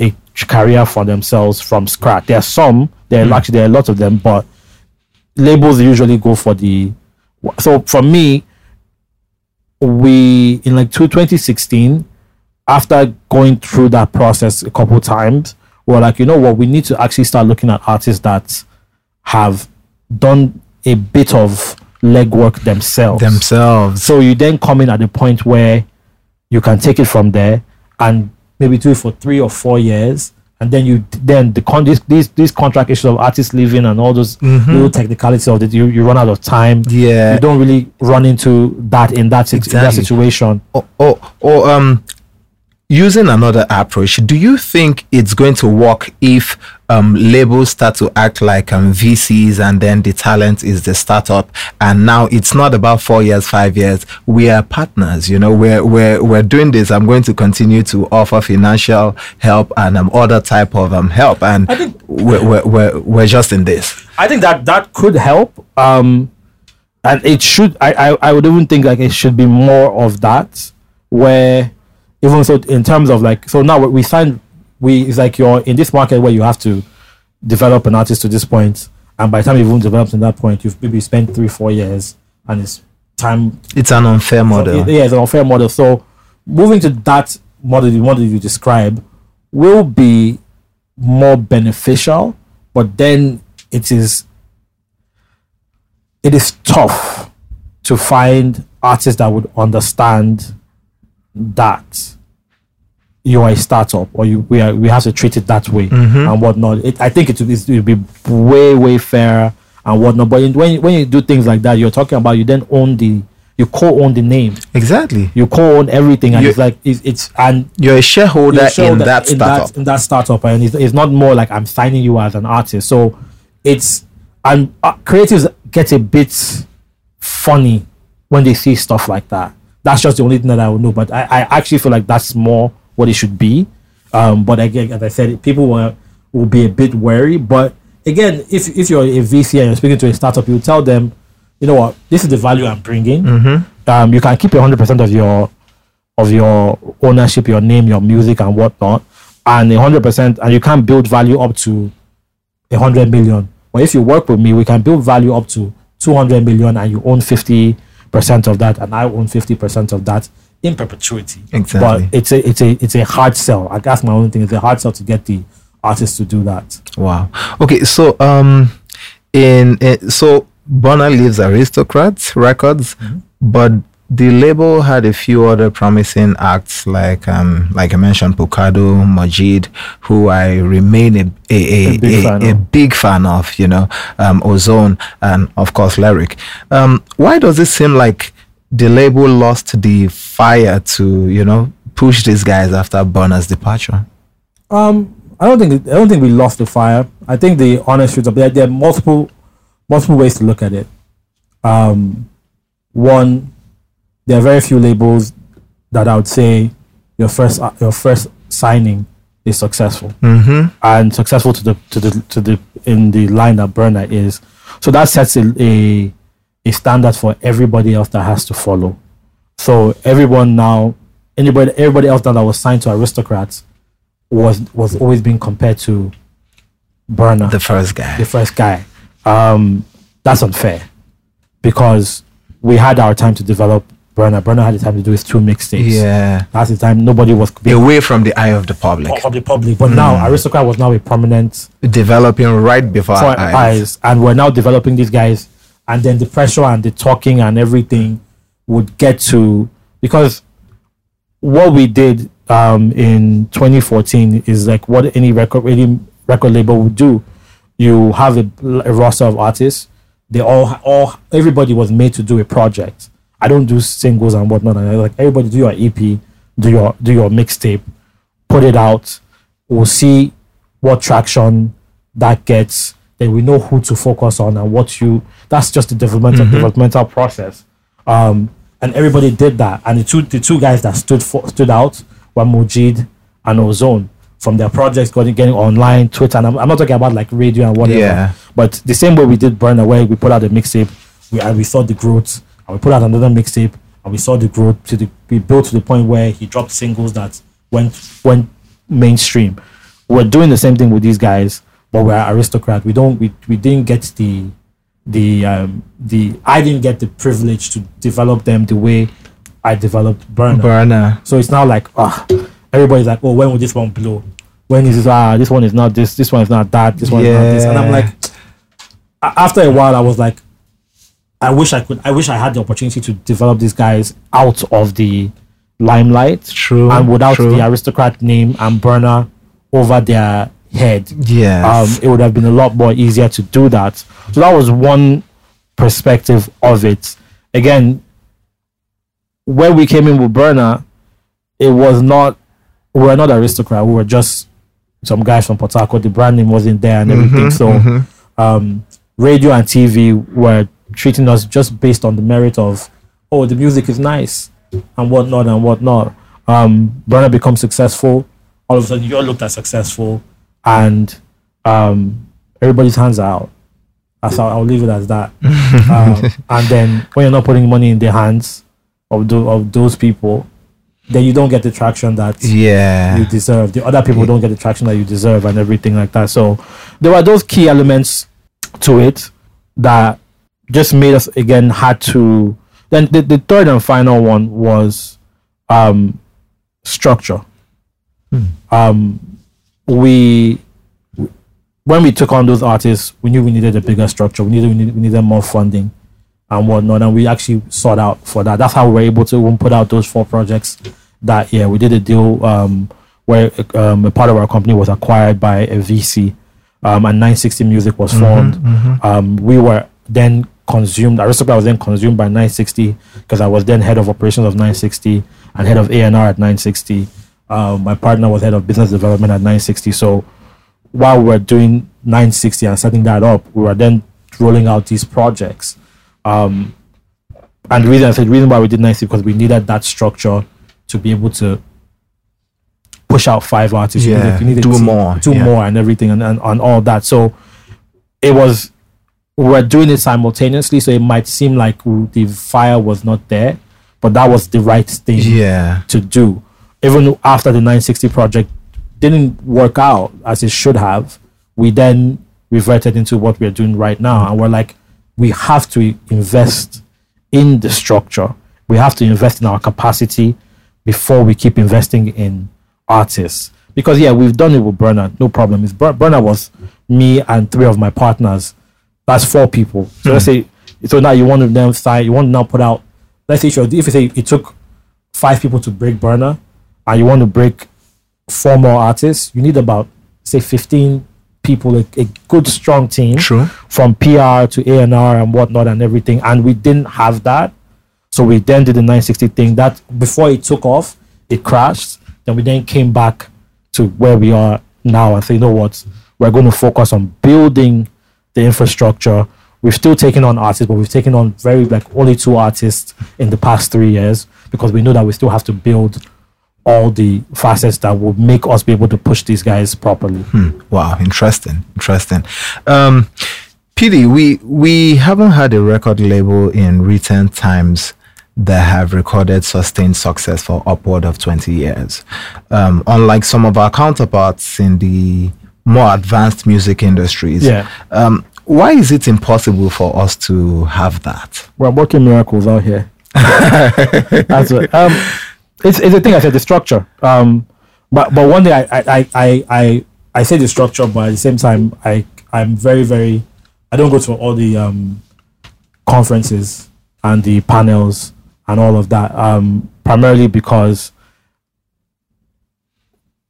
a career for themselves from scratch. There are some, there are hmm. actually there are a lot of them, but labels usually go for the so for me we in like two- 2016 after going through that process a couple times we're like you know what we need to actually start looking at artists that have done a bit of legwork themselves themselves so you then come in at the point where you can take it from there and maybe do it for three or four years. And then you then the con these these, these contract issues of artists leaving and all those little technicalities of it, you, you run out of time. Yeah. You don't really run into that in that, sit- in that situation. or, or, or um using another approach do you think it's going to work if um labels start to act like um vcs and then the talent is the startup and now it's not about four years five years we are partners you know we're we're, we're doing this i'm going to continue to offer financial help and um, other type of um help and I think- we're, we're, we're, we're just in this I think that that could help. Um, and it should. I, I I would even think like it should be more of that, where even so in terms of like so now we signed we it's like you're in this market where you have to develop an artist to this point, and by the time you've even developed in that point, you've maybe spent three four years, and it's time it's an unfair model yeah, it's an unfair model. So moving to that model, the model you describe, will be more beneficial, but then it is it is tough to find artists that would understand that you are a startup or you we are we have to treat it that way and whatnot. It, I think it would, be way way fairer and whatnot. But in, when you- when you do things like that, you're talking about you then own the you co-own the name, exactly you co-own everything, and You- it's like it's, it's and you're a shareholder you show in that in startup that in that startup, and it's, it's not more like I'm signing you as an artist. So it's and uh, creatives get a bit funny when they see stuff like that. That's just the only thing that I would know. But I, I actually feel like that's more what it should be. Um, but again, as I said, people will, will be a bit wary. But again, if if you're a VC and you're speaking to a startup, you tell them, you know what, this is the value I'm bringing. um, you can keep hundred percent of your of your ownership, your name, your music, and whatnot, and hundred percent, and you can build value up to a hundred million. But if you work with me, we can build value up to two hundred million, and you own fifty percent of that, and I own fifty percent of that in perpetuity. Exactly. But it's a it's a it's a hard sell. I guess my own thing. It's a hard sell to get the artist to do that. Wow. Okay, so um, in, in so Burna leaves Aristocrats Records, but the label had a few other promising acts like um like I mentioned Pocado, Majeed, who I remain a a, a, A big a, fan a of. big fan of, you know, um Ozone and of course Lyric. Um why does it seem like the label lost the fire to, you know, push these guys after Burna's departure? Um, I don't think I don't think we lost the fire. I think the honest truth of there, there are multiple multiple ways to look at it. Um, one, there are very few labels that I would say your first uh, your first signing is successful Mm-hmm. and successful to the to the to the in the line that Burna is. So that sets a, a a standard for everybody else that has to follow. So everyone now, anybody everybody else that was signed to aristocrats was was always being compared to Burna, The first guy. the first guy. Um, that's unfair because we had our time to develop Burna. Burna had the time to do his two mixtapes. Yeah. That's the time nobody was Away from the eye of the public. of the public. But now aristocrat was now a prominent Developing right before our our eyes. eyes, and we're now developing these guys, and then the pressure and the talking and everything would get to because what we did um, in 2014 is like what any record any record label would do. You have a, a roster of artists. They all all everybody was made to do a project. I don't do singles and whatnot. And like everybody do your EP, do your do your mixtape, put it out. We'll see what traction that gets. Then we know who to focus on and what you. That's just the developmental developmental process. Um, and everybody did that. And the two the two guys that stood for, stood out were Majeed and Ozone from their projects going getting online, Twitter. And I'm, I'm not talking about like radio and whatever. Yeah. But the same way we did Burna, where we put out a mixtape, we and we saw the growth, and we put out another mixtape, and we saw the growth to the we built to the point where he dropped singles that went went mainstream. We're doing the same thing with these guys, but we're aristocrat. We don't we, we didn't get the the um the I didn't get the privilege to develop them the way I developed Burna. Burna. So it's now like ah, everybody's like, oh, when will this one blow? When is this? Ah, this one is not this. This one is not that. This one is not this. And I'm like, after a while, I was like, I wish I could. I wish I had the opportunity to develop these guys out of the limelight, True. and without true. the aristocrat name and Burna over their head. Yes. Um, it would have been a lot more easier to do that. So that was one perspective of it. Again, when we came in with Burna, it was not we were not aristocrat. We were just some guys from Port Harcourt. The brand name wasn't there and everything. so um, radio and TV were treating us just based on the merit of oh the music is nice and whatnot and whatnot. Um, Burna becomes successful. All of a sudden, you're looked at successful, and um, everybody's hands are out. That's how I'll leave it as that. um, and then when you're not putting money in the hands of those, of those people, then you don't get the traction that yeah. you deserve. The other people don't get the traction that you deserve and everything like that. So there were those key elements to it that just made us again had to then the, the third and final one was um structure. Um we when we took on those artists, we knew we needed a bigger structure. We needed we needed, we needed more funding and whatnot, and we actually sought out for that. That's how we were able to even put out those four projects that year. We did a deal um, where um, a part of our company was acquired by a VC, um, and 960 Music was formed. Um, we were then consumed. Aristocrat was then consumed by 960 because I was then head of operations of 960 and head of A&R at 960. Um, my partner was head of business development at 960. So while we were doing 960 and setting that up, we were then rolling out these projects. Um, and the reason I said the reason why we did 960 because we needed that structure to be able to push out five artists. You Yeah, needed- you needed do team- more, do yeah. more, and everything, and, and and all that. So it was were doing it simultaneously, so it might seem like the fire was not there, but that was the right thing Yeah. to do. Even after the 960 project didn't work out as it should have, we then reverted into what we're doing right now. And we're like, we have to invest in the structure. We have to invest in our capacity before we keep investing in artists. Because yeah, we've done it with Burna, no problem. Bur- Burna was me and three of my partners, that's four people. So let's hmm. say, so now you want to then sign, you want to now put out, let's say, if you say it took five people to break Burna, and you want to break four more artists, you need about say 15 people, a, a good strong team True. from PR to A&R and whatnot and everything. And we didn't have that. So we then did the 960 thing that before it took off, it crashed. Then we then came back to where we are now and say, you know what, we're going to focus on building the infrastructure. We've still taken on artists, but we've taken on very like only two artists in the past three years because we know that we still have to build all the facets that will make us be able to push these guys properly. Wow, interesting, interesting. Um, PD, we we haven't had a record label in recent times that have recorded sustained success for upward of 20 years. Um, unlike some of our counterparts in the more advanced music industries. Yeah. Um, why is it impossible for us to have that? We're working miracles out here. That's. Um, it's it's a thing. I said the structure. Um, but but one day I I I I I, I say the structure, but at the same time I I'm very very I don't go to all the um conferences and the panels and all of that. Um, primarily because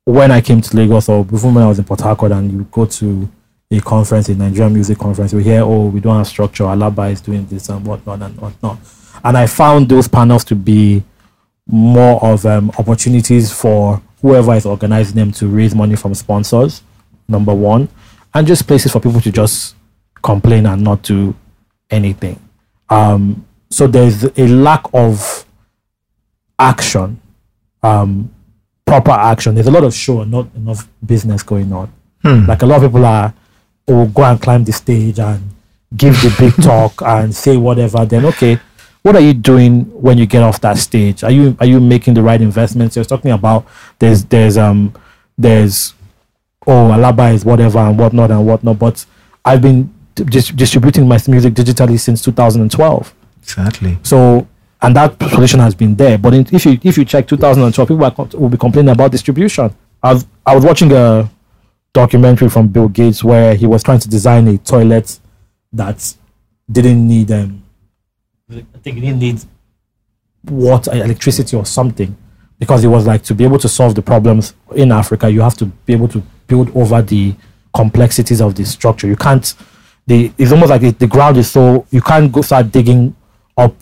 when I came to Lagos or before when I was in Port Harcourt and you go to a conference, a Nigerian music conference, we hear, oh, we don't have structure, Alaba is doing this and whatnot and whatnot. And I found those panels to be more of um, opportunities for whoever is organizing them to raise money from sponsors, number one, and just places for people to just complain and not do anything. Um, so there's a lack of action, um, proper action. There's a lot of show and not enough business going on. Like a lot of people are, will go and climb the stage and give the big talk and say whatever. Then okay, what are you doing when you get off that stage? Are you are you making the right investments? You're talking about there's there's um there's oh Alaba is whatever and whatnot and whatnot. But I've been dis- distributing my music digitally since 2012. Exactly. So, and that solution has been there. But in, if you if you check 2012, people are, will be complaining about distribution. I've, I was watching a documentary from Bill Gates where he was trying to design a toilet that didn't need um, I think it didn't need water, electricity, or something, because it was like to be able to solve the problems in Africa, you have to be able to build over the complexities of the structure. You can't. The it's almost like it, the ground is so you can't go start digging up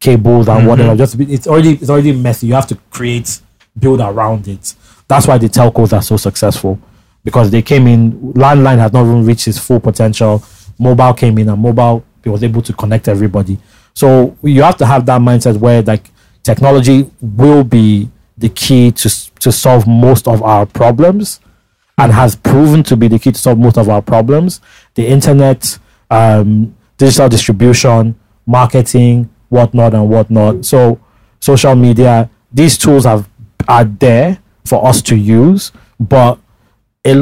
cables and whatever. Just it's already it's already messy. You have to create build around it. That's why the telcos are so successful because they came in. Landline has not even reached its full potential. Mobile came in and mobile it was able to connect everybody. So you have to have that mindset where like technology will be the key to to solve most of our problems and has proven to be the key to solve most of our problems. The internet, um, digital distribution, marketing, whatnot and whatnot. So social media, these tools have are there for us to use, but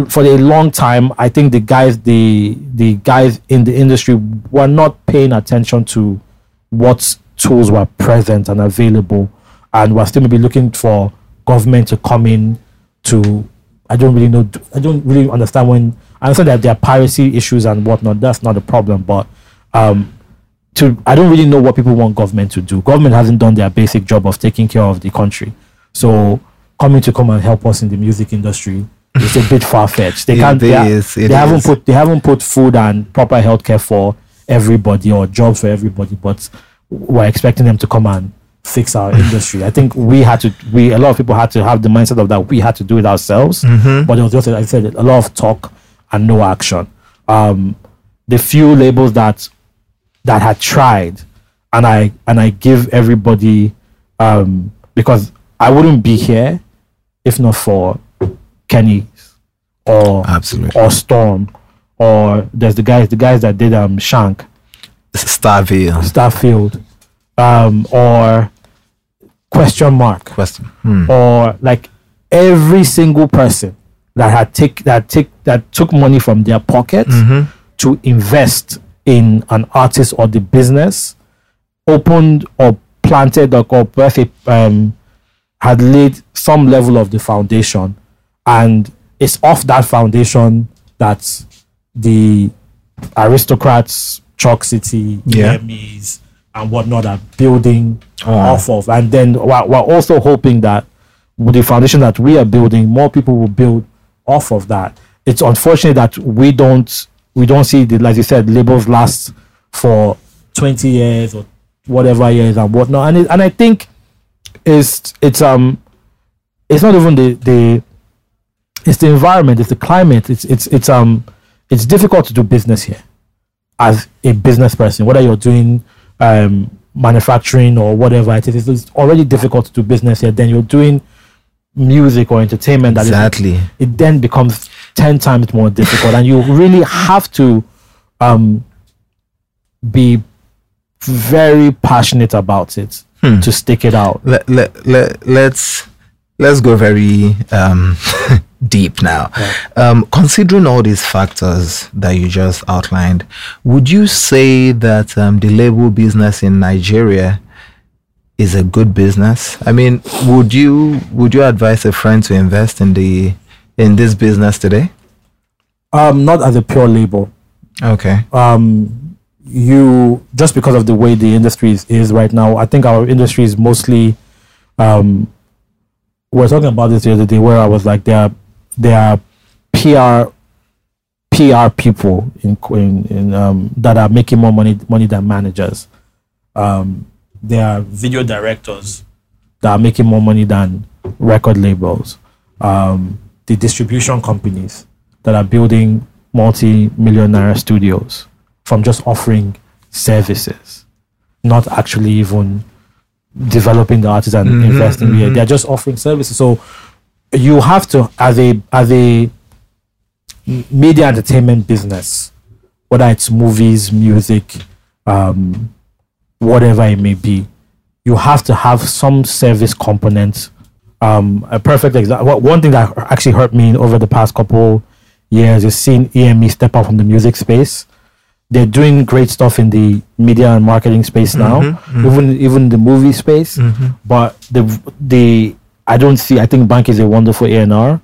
for a long time, I think the guys, the the guys in the industry were not paying attention to what tools were present and available, and we're still maybe looking for government to come in to. I don't really know. I don't really understand when I understand that there are piracy issues and whatnot. That's not a problem, but um, to I don't really know what people want government to do. Government hasn't done their basic job of taking care of the country. So coming to come and help us in the music industry is a bit far fetched. They It can't. They, is, it they haven't is. put they haven't put food and proper healthcare for everybody or jobs for everybody, but we're expecting them to come and fix our industry. I think we had to. We a lot of people had to have the mindset of that we had to do it ourselves. But it was just like I said a lot of talk and no action. Um, the few labels that that had tried and i and i give everybody um because i wouldn't be here if not for kenny or Absolutely. or storm or there's the guys the guys that did um shank Starville. starfield um or question mark Question. Hmm. or like every single person that had take that take that took money from their pocket Mm-hmm. to invest in an artist or the business opened or planted or, or birth um, had laid some level of the foundation and it's off that foundation that the aristocrats Choc City Yeah. EMEs and whatnot are building Oh. off of and then we're, we're also hoping that with the foundation that we are building more people will build off of that it's unfortunate that we don't we don't see the like you said labels last for 20 years or whatever years and whatnot. And it, and i think it's it's um it's not even the the it's the environment it's the climate. It's it's it's um it's difficult to do business here as a business person whether you're doing um manufacturing or whatever it is. It's already difficult to do business here. Then you're doing music or entertainment that is Exactly. it then becomes 10 times more difficult and you really have to um, be very passionate about it to stick it out let, let, let, let's let's go very um, deep now. Um, considering all these factors that you just outlined, would you say that um, the label business in Nigeria is a good business? I mean, would you would you advise a friend to invest in the in this business today? um, not as a pure label Okay. um, you just because of the way the industry is, is right now i think our industry is mostly um, we were talking about this the other day where i was like there are there are pr pr people in in, in um, that are making more money money than managers um, there are video directors that are making more money than record labels um, the distribution companies that are building multi-million naira studios from just offering services, not actually even developing the artists and investing here. They're just offering services. So you have to, as a as a media entertainment business, whether it's movies, music, um, whatever it may be, you have to have some service component. Um, a perfect example. One thing that actually hurt me over the past couple years is seeing EME step up from the music space. They're doing great stuff in the media and marketing space mm-hmm, now, mm-hmm. even even the movie space. Mm-hmm. But the the I don't see. I think Bank is a wonderful A and R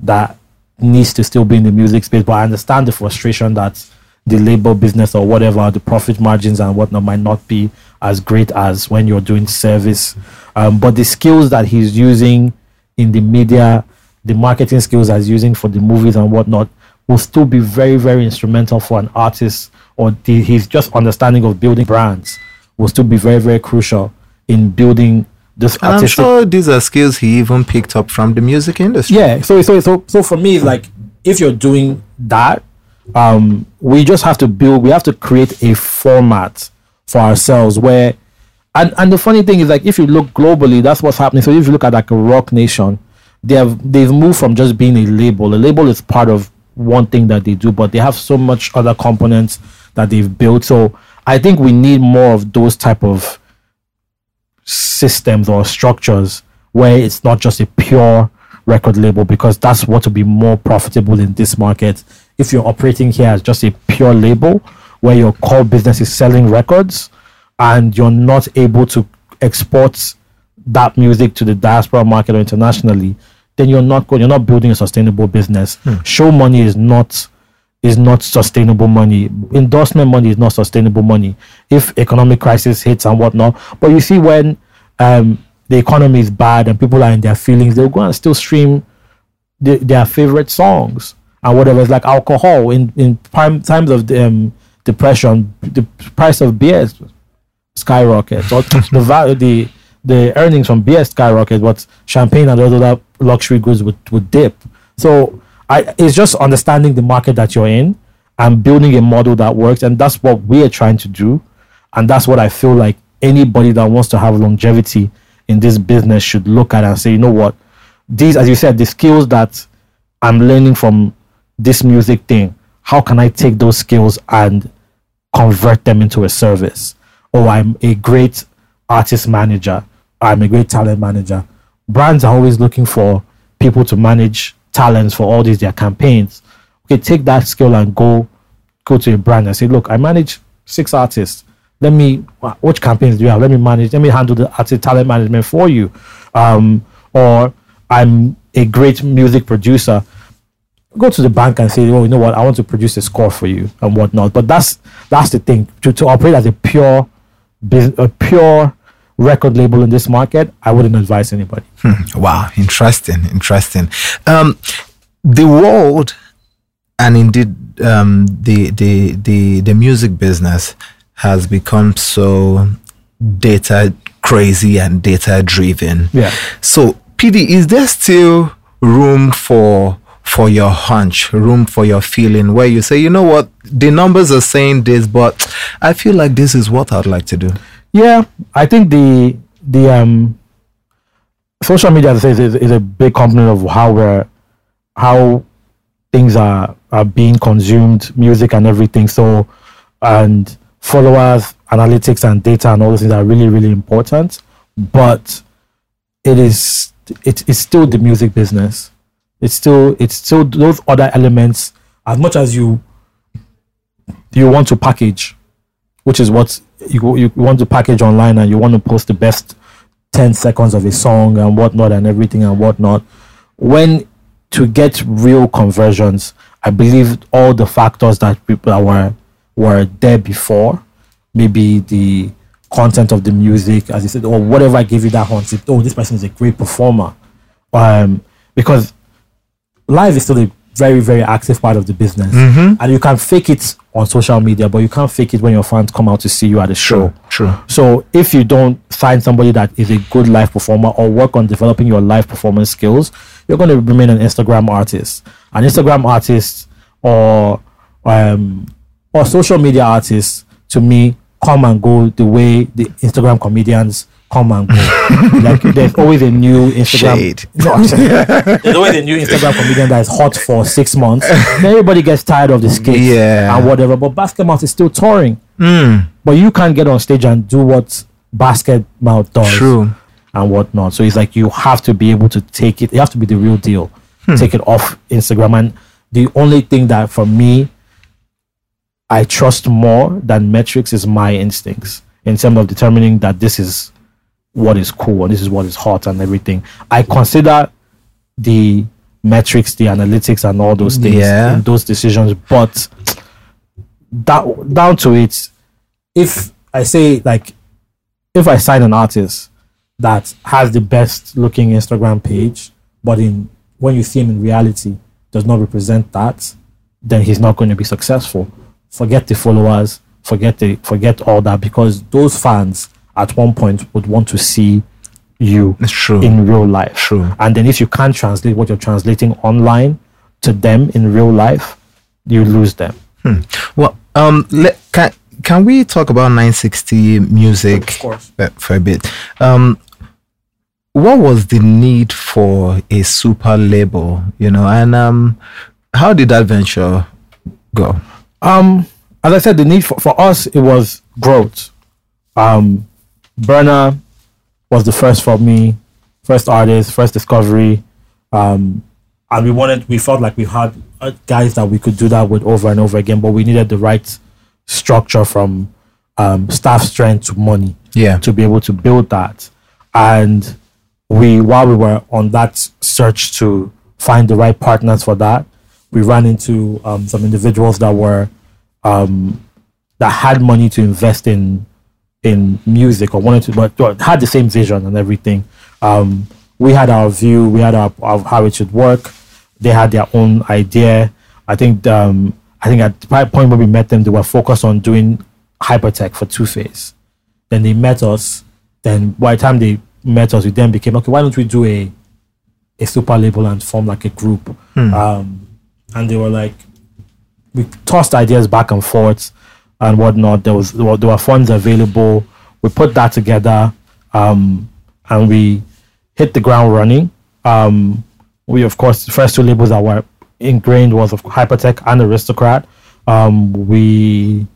that needs to still be in the music space. But I understand the frustration that the label business or whatever the profit margins and whatnot might not be as great as when you're doing service. Um, but the skills that he's using in the media, the marketing skills that he's using for the movies and whatnot, will still be very, very instrumental for an artist or the, his just understanding of building brands will still be very, very crucial in building this And I'm sure these are skills he even picked up from the music industry. yeah so so so so for me it's like if you're doing that um we just have to build we have to create a format for ourselves where and and the funny thing is like if you look globally that's what's happening so if you look at like a Roc Nation they have they've moved from just being a label a label is part of one thing that they do but they have so much other components that they've built so i think we need more of those type of systems or structures where it's not just a pure record label because that's what will be more profitable in this market. If you're operating here as just a pure label where your core business is selling records and you're not able to export that music to the diaspora market or internationally, then you're not going, you're not building a sustainable business. Show money is not is not sustainable money. Endorsement money is not sustainable money. If economic crisis hits and whatnot, but you see when um, the economy is bad and people are in their feelings, they'll go and still stream the, their favorite songs and whatever. It's like alcohol in in prime times of um, depression, the price of beer skyrockets. Or the value, the the earnings from beer skyrocket, but champagne and other luxury goods would, would dip. So I, it's just understanding the market that you're in and building a model that works, and that's what we are trying to do, and that's what I feel like anybody that wants to have longevity in this business should look at and say, you know what, these, as you said, the skills that I'm learning from this music thing, how can I take those skills and convert them into a service? Or I'm a great artist manager. I'm a great talent manager. Brands are always looking for people to manage talents for all these their campaigns. Okay, take that skill and go go to a brand and say, look, I manage six artists. Let me which campaigns do you have? Let me manage. Let me handle the artist talent management for you. Um, or I'm a great music producer. Go to the bank and say, oh, you know what? I want to produce a score for you and whatnot. But that's that's the thing to to operate as a pure a pure record label in this market, I wouldn't advise anybody. Hmm. Wow, interesting, interesting. Um, the world, and indeed um, the the the the music business has become so data crazy and data driven. Yeah. So, PD, is there still room for for your hunch, room for your feeling, where you say, you know what, the numbers are saying this, but I feel like this is what I'd like to do. Yeah, I think the the um social media is, is, is a big component of how we're how things are are being consumed, music and everything. So and followers, analytics and data and all those things are really, really important. But it is it is still the music business. It's still it's still those other elements as much as you you want to package, which is what you you want to package online and you want to post the best 10 seconds of a song and whatnot and everything and whatnot. When to get real conversions, I believe all the factors that people that were were there before, maybe the content of the music, as you said, or whatever I gave you that hunt. Oh, this person is a great performer. Um, because live is still a very, very active part of the business. Mm-hmm. And you can fake it on social media, but you can't fake it when your fans come out to see you at a show. True. So if you don't find somebody that is a good live performer or work on developing your live performance skills, you're going to remain an Instagram artist. An Instagram artist or um, or social media artists to me come and go the way the Instagram comedians come and go. like there's always a new Instagram. Shade. No, there's always a new Instagram comedian that is hot for six months. Then everybody gets tired of the skits Yeah. and whatever. But Basketmouth is still touring. Mm, But you can't get on stage and do what Basketmouth does true. and whatnot. So it's like you have to be able to take it. You have to be the real deal. Take it off Instagram. And the only thing that for me, I trust more than metrics is my instincts in terms of determining that this is what is cool and this is what is hot and everything. I consider the metrics, the analytics, and all those things Yeah. in those decisions, but that down to it, if I say like if I sign an artist that has the best looking Instagram page, but in when you see him in reality does not represent that, then he's not going to be successful. Forget the followers, forget the forget all that because those fans at one point would want to see you in real life. True. And then if you can't translate what you're translating online to them in real life, you lose them. Well, um, let, can can we talk about 960 music uh, for a bit? Um, what was the need for a super label? You know, and um, how did that venture go? Um, as I said, the need for, for us it was growth. Um, Burna was the first for me, first artist, first discovery. Um, and we wanted, we felt like we had uh, guys that we could do that with over and over again, but we needed the right structure from um, staff strength to money Yeah. to be able to build that. And we, while we were on that search to find the right partners for that, we ran into um, some individuals that were um, that had money to invest in in music or wanted to, but but had the same vision and everything. Um, we had our view, we had our, our how it should work. They had their own idea. I think um, I think at the point when we met them, they were focused on doing Hypertek for Two Face. Then they met us. Then by the time they met us, we then became okay. Why don't we do a a super label and form like a group? Um, and they were like, we tossed ideas back and forth and whatnot. There was there were, there were funds available. We put that together, um, and we hit the ground running. Um, we of course the first two labels that were ingrained was of Hypertek and Aristocrat. Um, we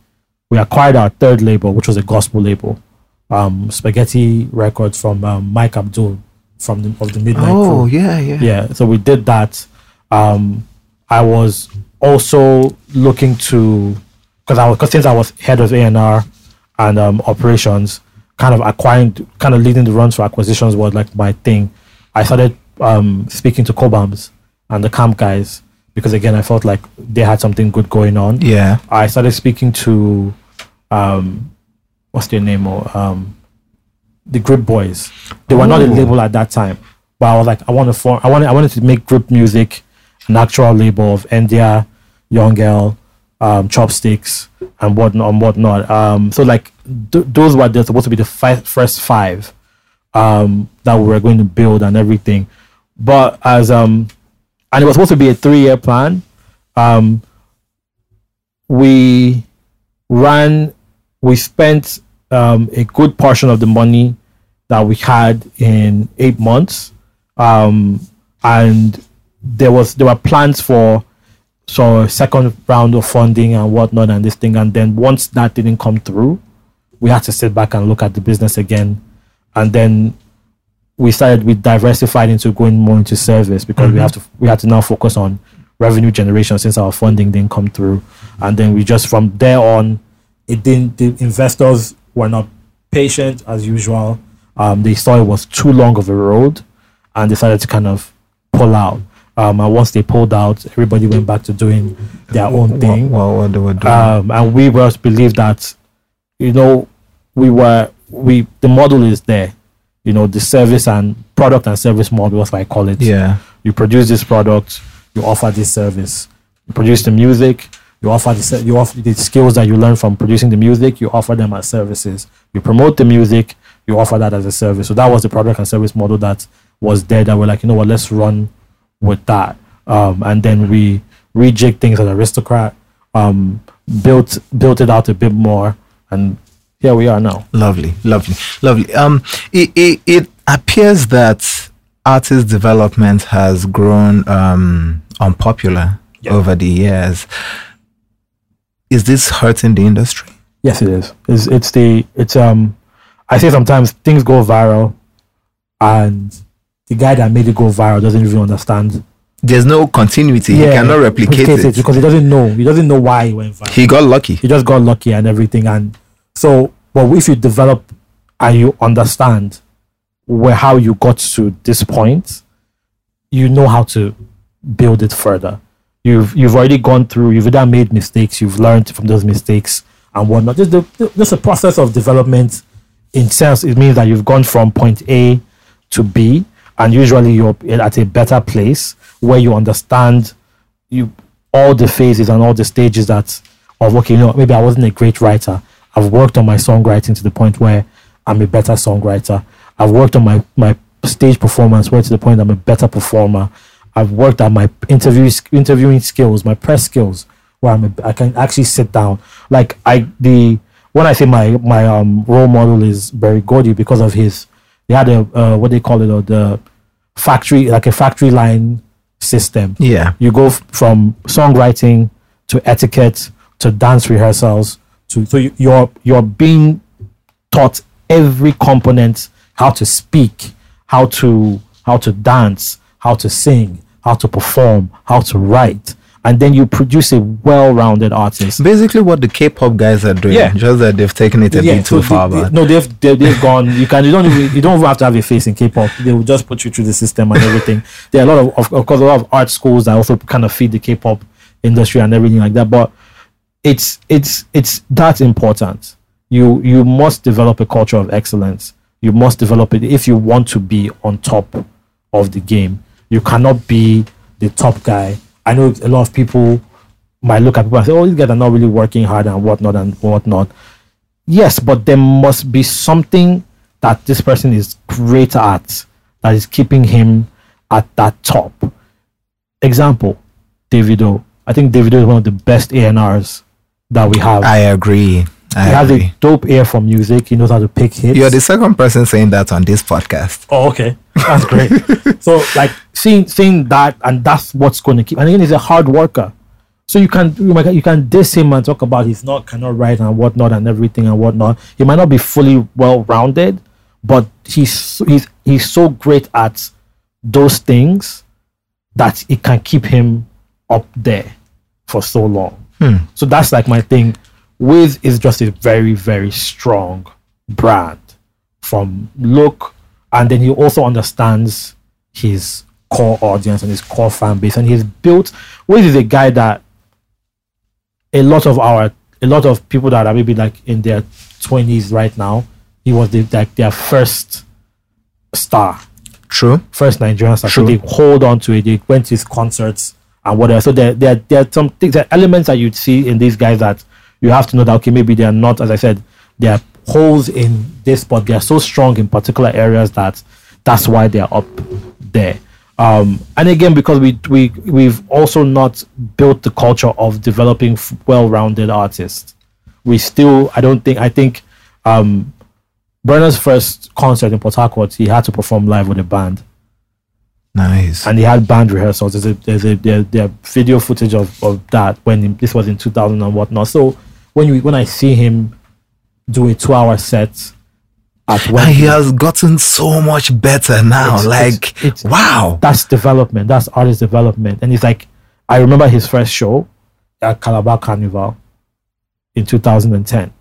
we acquired our third label, which was a gospel label. um, Spaghetti Records from um, Mike Abdul from the, of the Midnight Oh, Crew. yeah, yeah. Yeah, so we did that. Um, I was also looking to because I was since I was head of A and R and um, operations, kind of acquiring, kind of leading the runs for acquisitions was like my thing. I started um, speaking to Cobhams and the camp guys because again I felt like they had something good going on. Yeah. I started speaking to um, what's their name or um, the Grip Boys. They were not a Oh. label at that time, but I was like, I want to form. I wanted. I wanted to make Grip Music an actual label of India, Young Girl, um, Chopsticks, and whatnot, and whatnot. Um, so like th- those were the- supposed to be the fi- first five um, that we were going to build and everything. But as um, and it was supposed to be a three-year plan. Um, we ran we spent um, a good portion of the money that we had in eight months um, and there was there were plans for so second round of funding and whatnot and this thing. And then once that didn't come through we had to sit back and look at the business again. And then we started we diversified into going more into service because we have to we had to now focus on revenue generation since our funding didn't come through. And then we just from there on it didn't the investors were not patient as usual. Um, they saw it was too long of a road and decided to kind of pull out um, and once they pulled out everybody went back to doing their own thing. What, what, what they were doing. um, and we just believe that you know we were we the model is there. You know the service and product and service model as i call it. Yeah. you produce this product you offer this service. You produce the music you offer the you offer the skills that you learn from producing the music you offer them as services. You promote the music you offer that as a service. So that was the product and service model that was there that we're like you know what let's run with that um, and then we rejig things at aristocrat um, built built it out a bit more and here we are now Lovely, lovely, lovely. Um, it, it, it appears that artist development has grown um, unpopular Yeah. over the years. Is this hurting the industry? Yes, it is. It's it's the it's um I say sometimes things go viral and the guy that made it go viral doesn't even understand. There's no continuity. he cannot replicate it. because he doesn't know. He doesn't know why he went viral. He got lucky. He just got lucky and everything. And so, but if you develop and you understand where how you got to this point, you know how to build it further. You've you've already gone through. You've either made mistakes. You've learned from those mistakes and whatnot. Just the- just a process of development. In sense, it means that you've gone from point A to B, and usually you're at a better place where you understand you all the phases and all the stages that of okay, you know, maybe I wasn't a great writer. I've worked on my songwriting to the point where I'm a better songwriter. I've worked on my my stage performance where to the point I'm a better performer. I've worked on my interview interviewing skills, my press skills, where I'm a, I can actually sit down. Like I the when I say my my um role model is Berry Gordy because of his they had a uh, what they call it or the factory like a factory line system Yeah. you go f- from songwriting to etiquette to dance rehearsals to so you, you're you're being taught every component how to speak how to how to dance how to sing how to perform how to write and then you produce a well-rounded artist Basically, what the K-pop guys are doing, Yeah. just that they've taken it a bit too so far. they- they- but no, they've, they've they've gone. You can you don't even you don't have to have a face in K-pop. They will just put you through the system and everything. there are a lot of of, of course a lot of art schools that also kind of feed the K-pop industry and everything like that. But it's it's it's that important. You you must develop a culture of excellence. You must develop it if you want to be on top of the game. You cannot be the top guy. I know a lot of people might look at people and say, "Oh, these guys are not really working hard and whatnot and whatnot." Yes, but there must be something that this person is great at that is keeping him at that top. Example, Davido. I think Davido is one of the best A&Rs that we have. I agree. I he has a dope ear for music. He knows how to pick hits. You're the second person saying that on this podcast. Oh, okay. That's great. so like seeing seeing that and that's what's going to keep and again he's a hard worker. So you can you might- you can diss him and talk about he's not cannot write and whatnot and everything and whatnot. He might not be fully well rounded, but he's he's he's so great at those things that it can keep him up there for so long. Hmm. So that's like my thing. Wiz is just a very very strong brand from look, and then he also understands his core audience and his core fan base, and he's built. Wiz is a guy that a lot of our a lot of people that are maybe like in their twenties right now, he was the, like their first star True. first Nigerian star. True. So they hold on to it. They went to his concerts and whatever. So there, there, there are some things, there are elements that you'd see in these guys that you have to know that okay, maybe they are not, as I said, they are holes in this, but they are so strong in particular areas that that's why they are up there. Um, and again, because we we we've also not built the culture of developing f- well-rounded artists. We still, I don't think, I think. Um, Burna's first concert in Port Harcourt, he had to perform live with a band, Nice. and he had band rehearsals. There's a there's a there, there video footage of, of that when he- this was in 2000 and whatnot. So when you when I see him do a two hour set at and he has gotten so much better now. It's- like, it's- it's- wow. that's development. That's artist development. And he's like, I remember his first show at Calabar Carnival in 2010,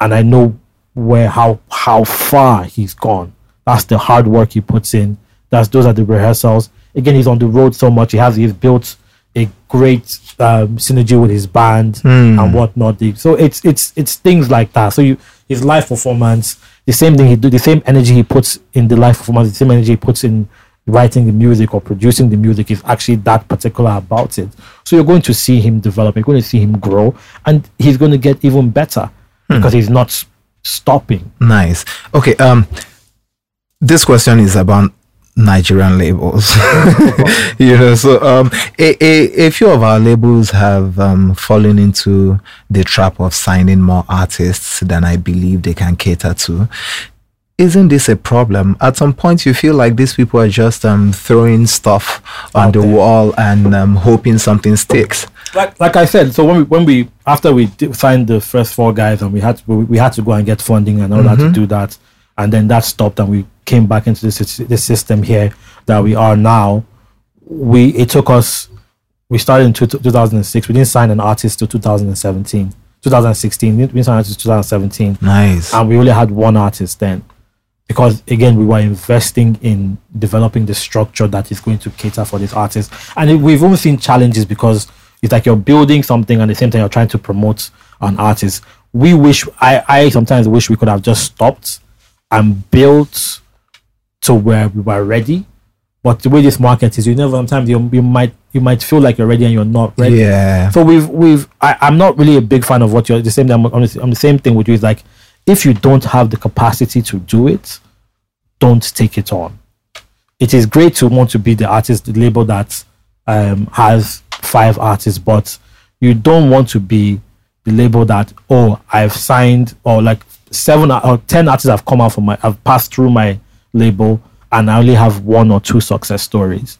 and I know where how how far he's gone. That's the hard work he puts in. That's those are the rehearsals. Again, he's on the road so much. He has he's built a great um, synergy with his band and whatnot. So it's it's it's things like that. So you his live performance, the same thing he do, the same energy he puts in the live performance, the same energy he puts in writing the music or producing the music is actually that particular about it. So you're going to see him develop. You're going to see him grow, and he's going to get even better because he's not stopping. Nice. Okay. Um, this question is about Nigerian labels. you know, so um, a, a, a few of our labels have um, fallen into the trap of signing more artists than I believe they can cater to. Isn't this a problem? At some point, you feel like these people are just um, throwing stuff on the wall and um, hoping something sticks. like like I said, so when we when we after we signed the first four guys and we had to, we, we had to go and get funding and all that to do that, and then that stopped and we came back into this this system here that we are now. We it took us. We started in two, 2006. We didn't sign an artist till 2017, 2016. We didn't sign an artist 2017 Nice. and we only had one artist then because again we were investing in developing the structure that is going to cater for this artist and it- we've even seen challenges because it's like you're building something and at the same time you're trying to promote an artist we wish i i sometimes wish we could have just stopped and built to where we were ready but the way this market is you never sometimes you, you might you might feel like you're ready and you're not ready yeah. so we've we've I, I'm not really a big fan of what you're the same. I'm, I'm, the, I'm the same thing with you. Is like if you don't have the capacity to do it, don't take it on. It is great to want to be the artist, the label that um, has five artists, but you don't want to be the label that oh I've signed or like seven or ten artists have come out from my have passed through my label and I only have one or two success stories.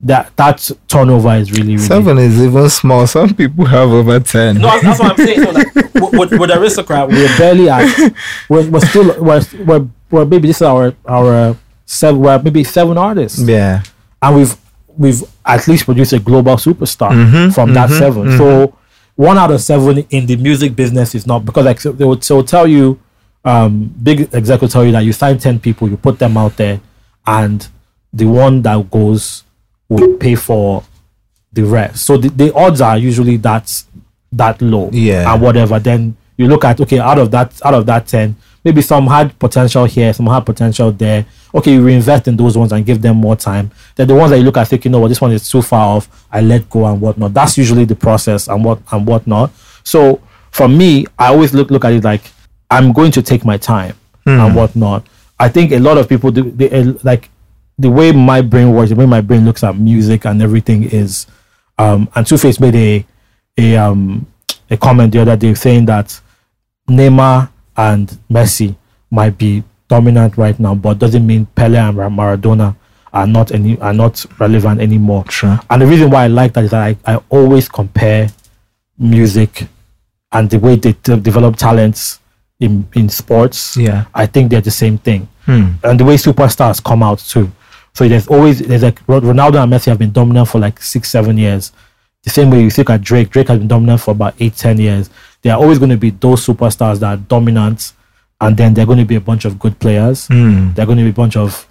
That that turnover is really really Seven is even small. Some people have over 10. no, that's what I'm saying. So like, with, with aristocrat, we're barely at. We're, we're still we're, we're, we're maybe this is our our seven. We're maybe seven artists, Yeah. and we've we've at least produced a global superstar Mhm, from that mhm, 7 So one out of seven in the music business is not because like they would so tell you, um, big exec will tell you that you sign ten people, you put them out there, and the one that goes will pay for the rest. So the, the odds are usually that that low. Yeah. And whatever. Then you look at okay, out of that out of that ten, maybe some had potential here, some had potential there. Okay, you reinvest in those ones and give them more time. Then the ones that you look at think, you know what, this one is too far off, I let go and whatnot. That's usually the process and what and whatnot. So for me, I always look look at it like I'm going to take my time and whatnot. I think a lot of people do they, uh, like the way my brain works, the way my brain looks at music and everything is, um, and Two Face made a a um a comment the other day saying that Neymar and Messi might be dominant right now, but doesn't mean Pele and Mar- Maradona are not any are not relevant anymore. True. And the reason why I like that is that I, I always compare music and the way they de- develop talents in in sports. Yeah. I think they're the same thing. Hmm. And the way superstars come out too. So there's always there's like Ronaldo and Messi have been dominant for like six, seven years. The same way you think at Drake, Drake has been dominant for about eight, ten years. There are always going to be those superstars that are dominant, and then there are going to be a bunch of good players. Hmm. There are going to be a bunch of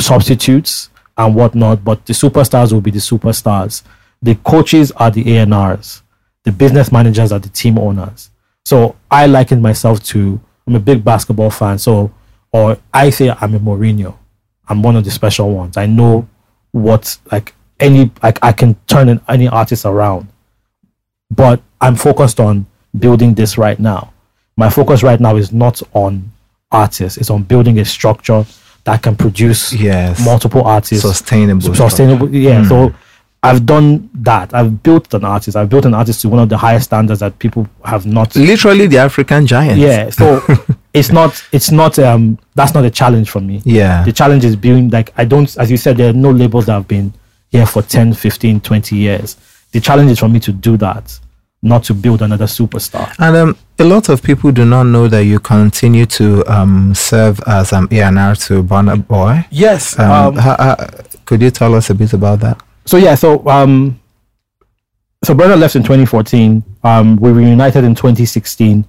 substitutes and whatnot, but the superstars will be the superstars. The coaches are the ANRs. The business managers are the team owners. So I liken myself to, I'm a big basketball fan. So, or I say I'm a Mourinho. I'm one of the special ones. I know what, like, any, like, I can turn an- any artist around. But I'm focused on building this right now. My focus right now is not on artists, it's on building a structure that can produce Yes. multiple artists Sustainable. sustainable yeah Hmm. so i've done that i've built an artist i've built an artist to one of the highest standards that people have not Literally the African giant. yeah so it's not it's not um that's not a challenge for me Yeah. the challenge is being like i don't as you said there are no labels that have been here for 10 15 20 years the challenge is for me to do that not to build another superstar And um, a lot of people do not know that you continue to um, serve as um, A&R to Burna Boy. yes Um, ha- ha- could you tell us a bit about that? so yeah, so um, so Burna left in 2014. Um, we reunited in 2016.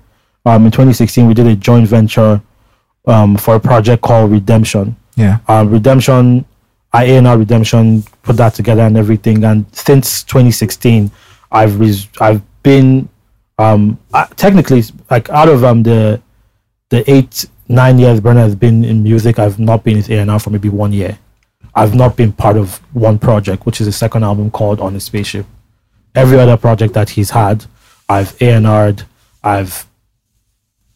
Um, in 2016, we did a joint venture um, for a project called Redemption. Yeah. Um, Redemption, IANR Redemption, put that together and everything. And since 2016, I've res- I've been um, technically like out of um the the eight nine years Burna has been in music, I've not been his A&R for maybe one year. I've not been part of one project, which is a second album called On a Spaceship. Every other project that he's had, I've A&R'd, I've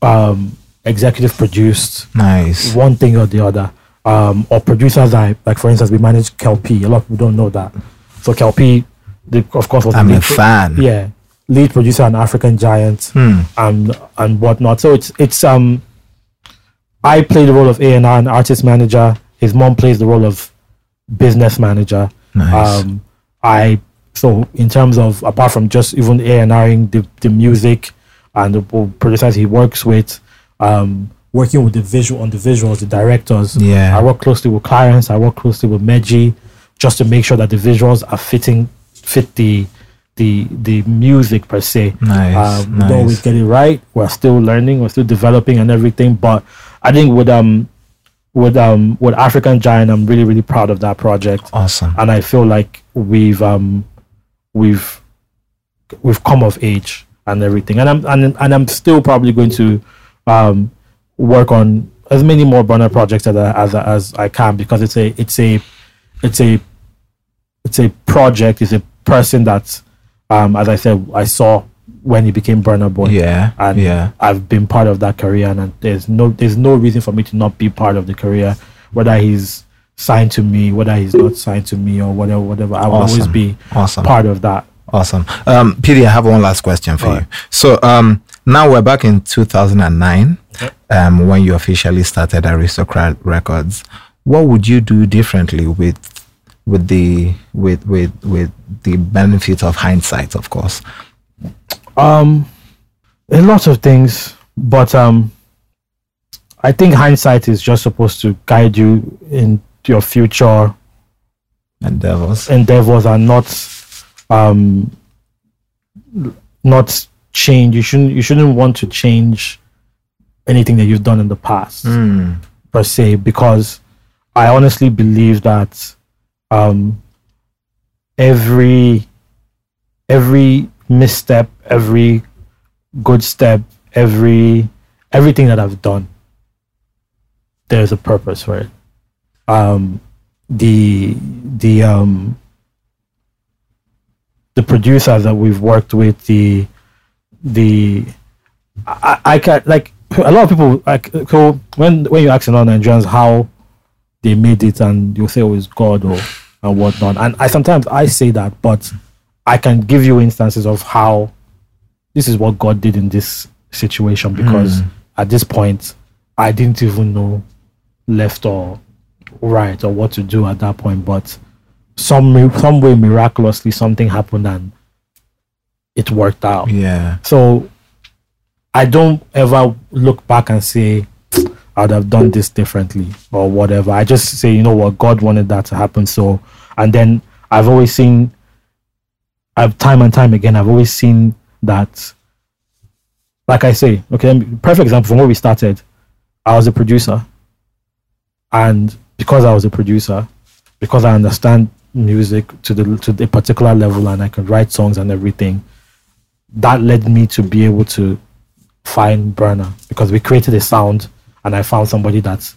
um, executive produced Nice. one thing or the other. Um, or producers I like, for instance, we managed Kel-P. A lot of people don't know that. So Kel-P, the, of course, was I'm a lead- fan. Yeah, lead producer on African Giant Hmm. and and whatnot. So it's it's um, I play the role of A and R and artist manager. His mom plays the role of business manager. Nice. Um, I so in terms of apart from just even A and Ring the the music and the producers he works with, um, working with the visual on the visuals, the directors. Yeah. I work closely with Clarence. I work closely with Meji, just to make sure that the visuals are fitting fit the the the music per se. Nice, Um, we don't always get it right. We're still learning. We're still developing and everything. But I think with um with um with African Giant, I'm really really proud of that project Awesome. and I feel like we've um we've we've come of age and everything, and I'm and, and I'm still probably going to um work on as many more Burna projects as I, as as I can because it's a it's a it's a it's a project, it's a person that um as I said I saw when he became Burna Boy Yeah. and yeah. I've been part of that career, and there's no there's no reason for me to not be part of the career, whether he's signed to me, whether he's not signed to me, or whatever, whatever. I will always Awesome. be Awesome. part of that. Awesome. Um, PD, I have one last question for you. So um, now we're back in 2009 um, when you officially started Aristocrat Records. What would you do differently with with the with with with the benefit of hindsight, of course? Um, a lot of things, but um, I think hindsight is just supposed to guide you in your future Endeavors. endeavors and not um not change you shouldn't you shouldn't want to change anything that you've done in the past Mm. per se because i honestly believe that um every every misstep every good step every everything that i've done there's a purpose for it. Um the the um the producers that we've worked with the the I, I can like a lot of people like so when when you ask of Nigerians how they made it and you say oh it's God or and whatnot and I sometimes I say that but I can give you instances of how this is what God did in this situation because hmm. at this point I didn't even know left or right or what to do at that point. But some some way miraculously something happened and it worked out. Yeah. So I don't ever look back and say I'd have done this differently or whatever. I just say, you know what, God wanted that to happen. So and then I've always seen I've time and time again, I've always seen that like I say, okay, perfect example from where we started. I was a producer. And because I was a producer, because I understand music to the to the particular level and I can write songs and everything, that led me to be able to find Burna because we created a sound and I found somebody that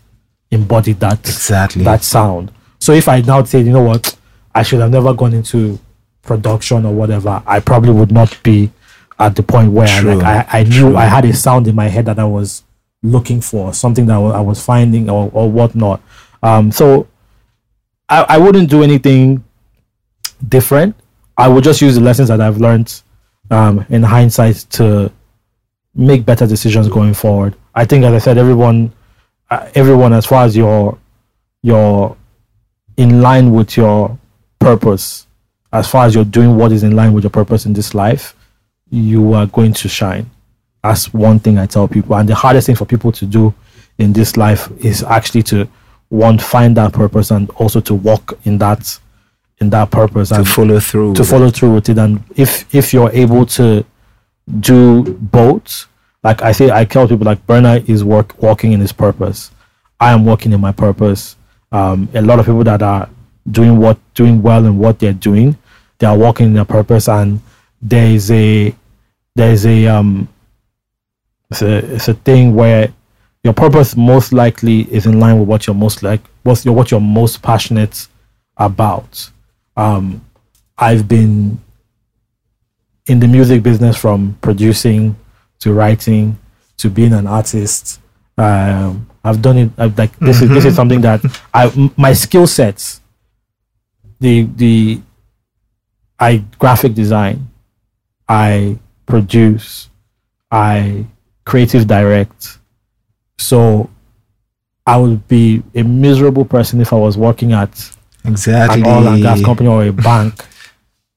embodied that Exactly. that sound. So if I now say, you know what, I should have never gone into production or whatever, I probably would not be at the point where I, True. like I, I knew True. I had a sound in my head that I was looking for, something that I I was finding or, or whatnot. Um, so I, I wouldn't do anything different. I would just use the lessons that I've learned um, in hindsight to make better decisions going forward. I think, as I said, everyone, uh, everyone, as far as your your in line with your purpose, as far as you're doing what is in line with your purpose in this life, you are going to shine. That's one thing I tell people. And the hardest thing for people to do in this life is actually to one find that purpose and also to walk in that in that purpose to and follow through. to follow through with it and if if you're able to do both like i say i tell people like Burna is work walking in his purpose. I am working in my purpose. Um, a lot of people that are doing what doing well in what they're doing they are walking in their purpose and there is a there is a um it's a it's a thing where your purpose most likely is in line with what you're most like what's your what you're most passionate about. Um I've been in the music business from producing to writing to being an artist. Um, I've done it. I've, like this is this is something that I m- my skill sets. The the I graphic design, I produce, I creative direct. So I would be a miserable person if I was working at exactly. an oil and gas company or a bank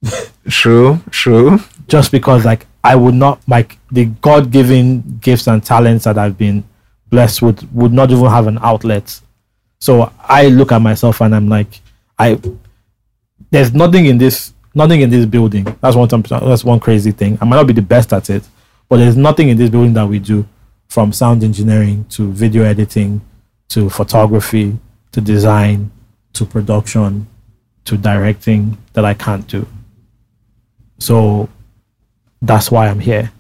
True. True. just because like I would not like the God given gifts and talents that I've been blessed with would not even have an outlet. So I look at myself and I'm like, I there's nothing in this nothing in this building. That's one that's one crazy thing. I might not be the best at it, but there's nothing in this building that we do from sound engineering to video editing to photography to design to production to directing that I can't do. So that's why I'm here.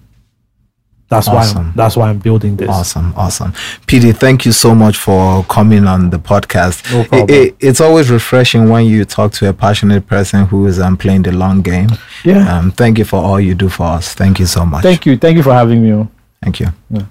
That's why I'm, that's why I'm building this. Awesome, awesome. PD, thank you so much for coming on the podcast. No problem. it- it's always refreshing when you talk to a passionate person who is um, playing the long game. Yeah. Um, thank you for all you do for us. Thank you so much. Thank you. Thank you for having me. on. Thank you. Yeah.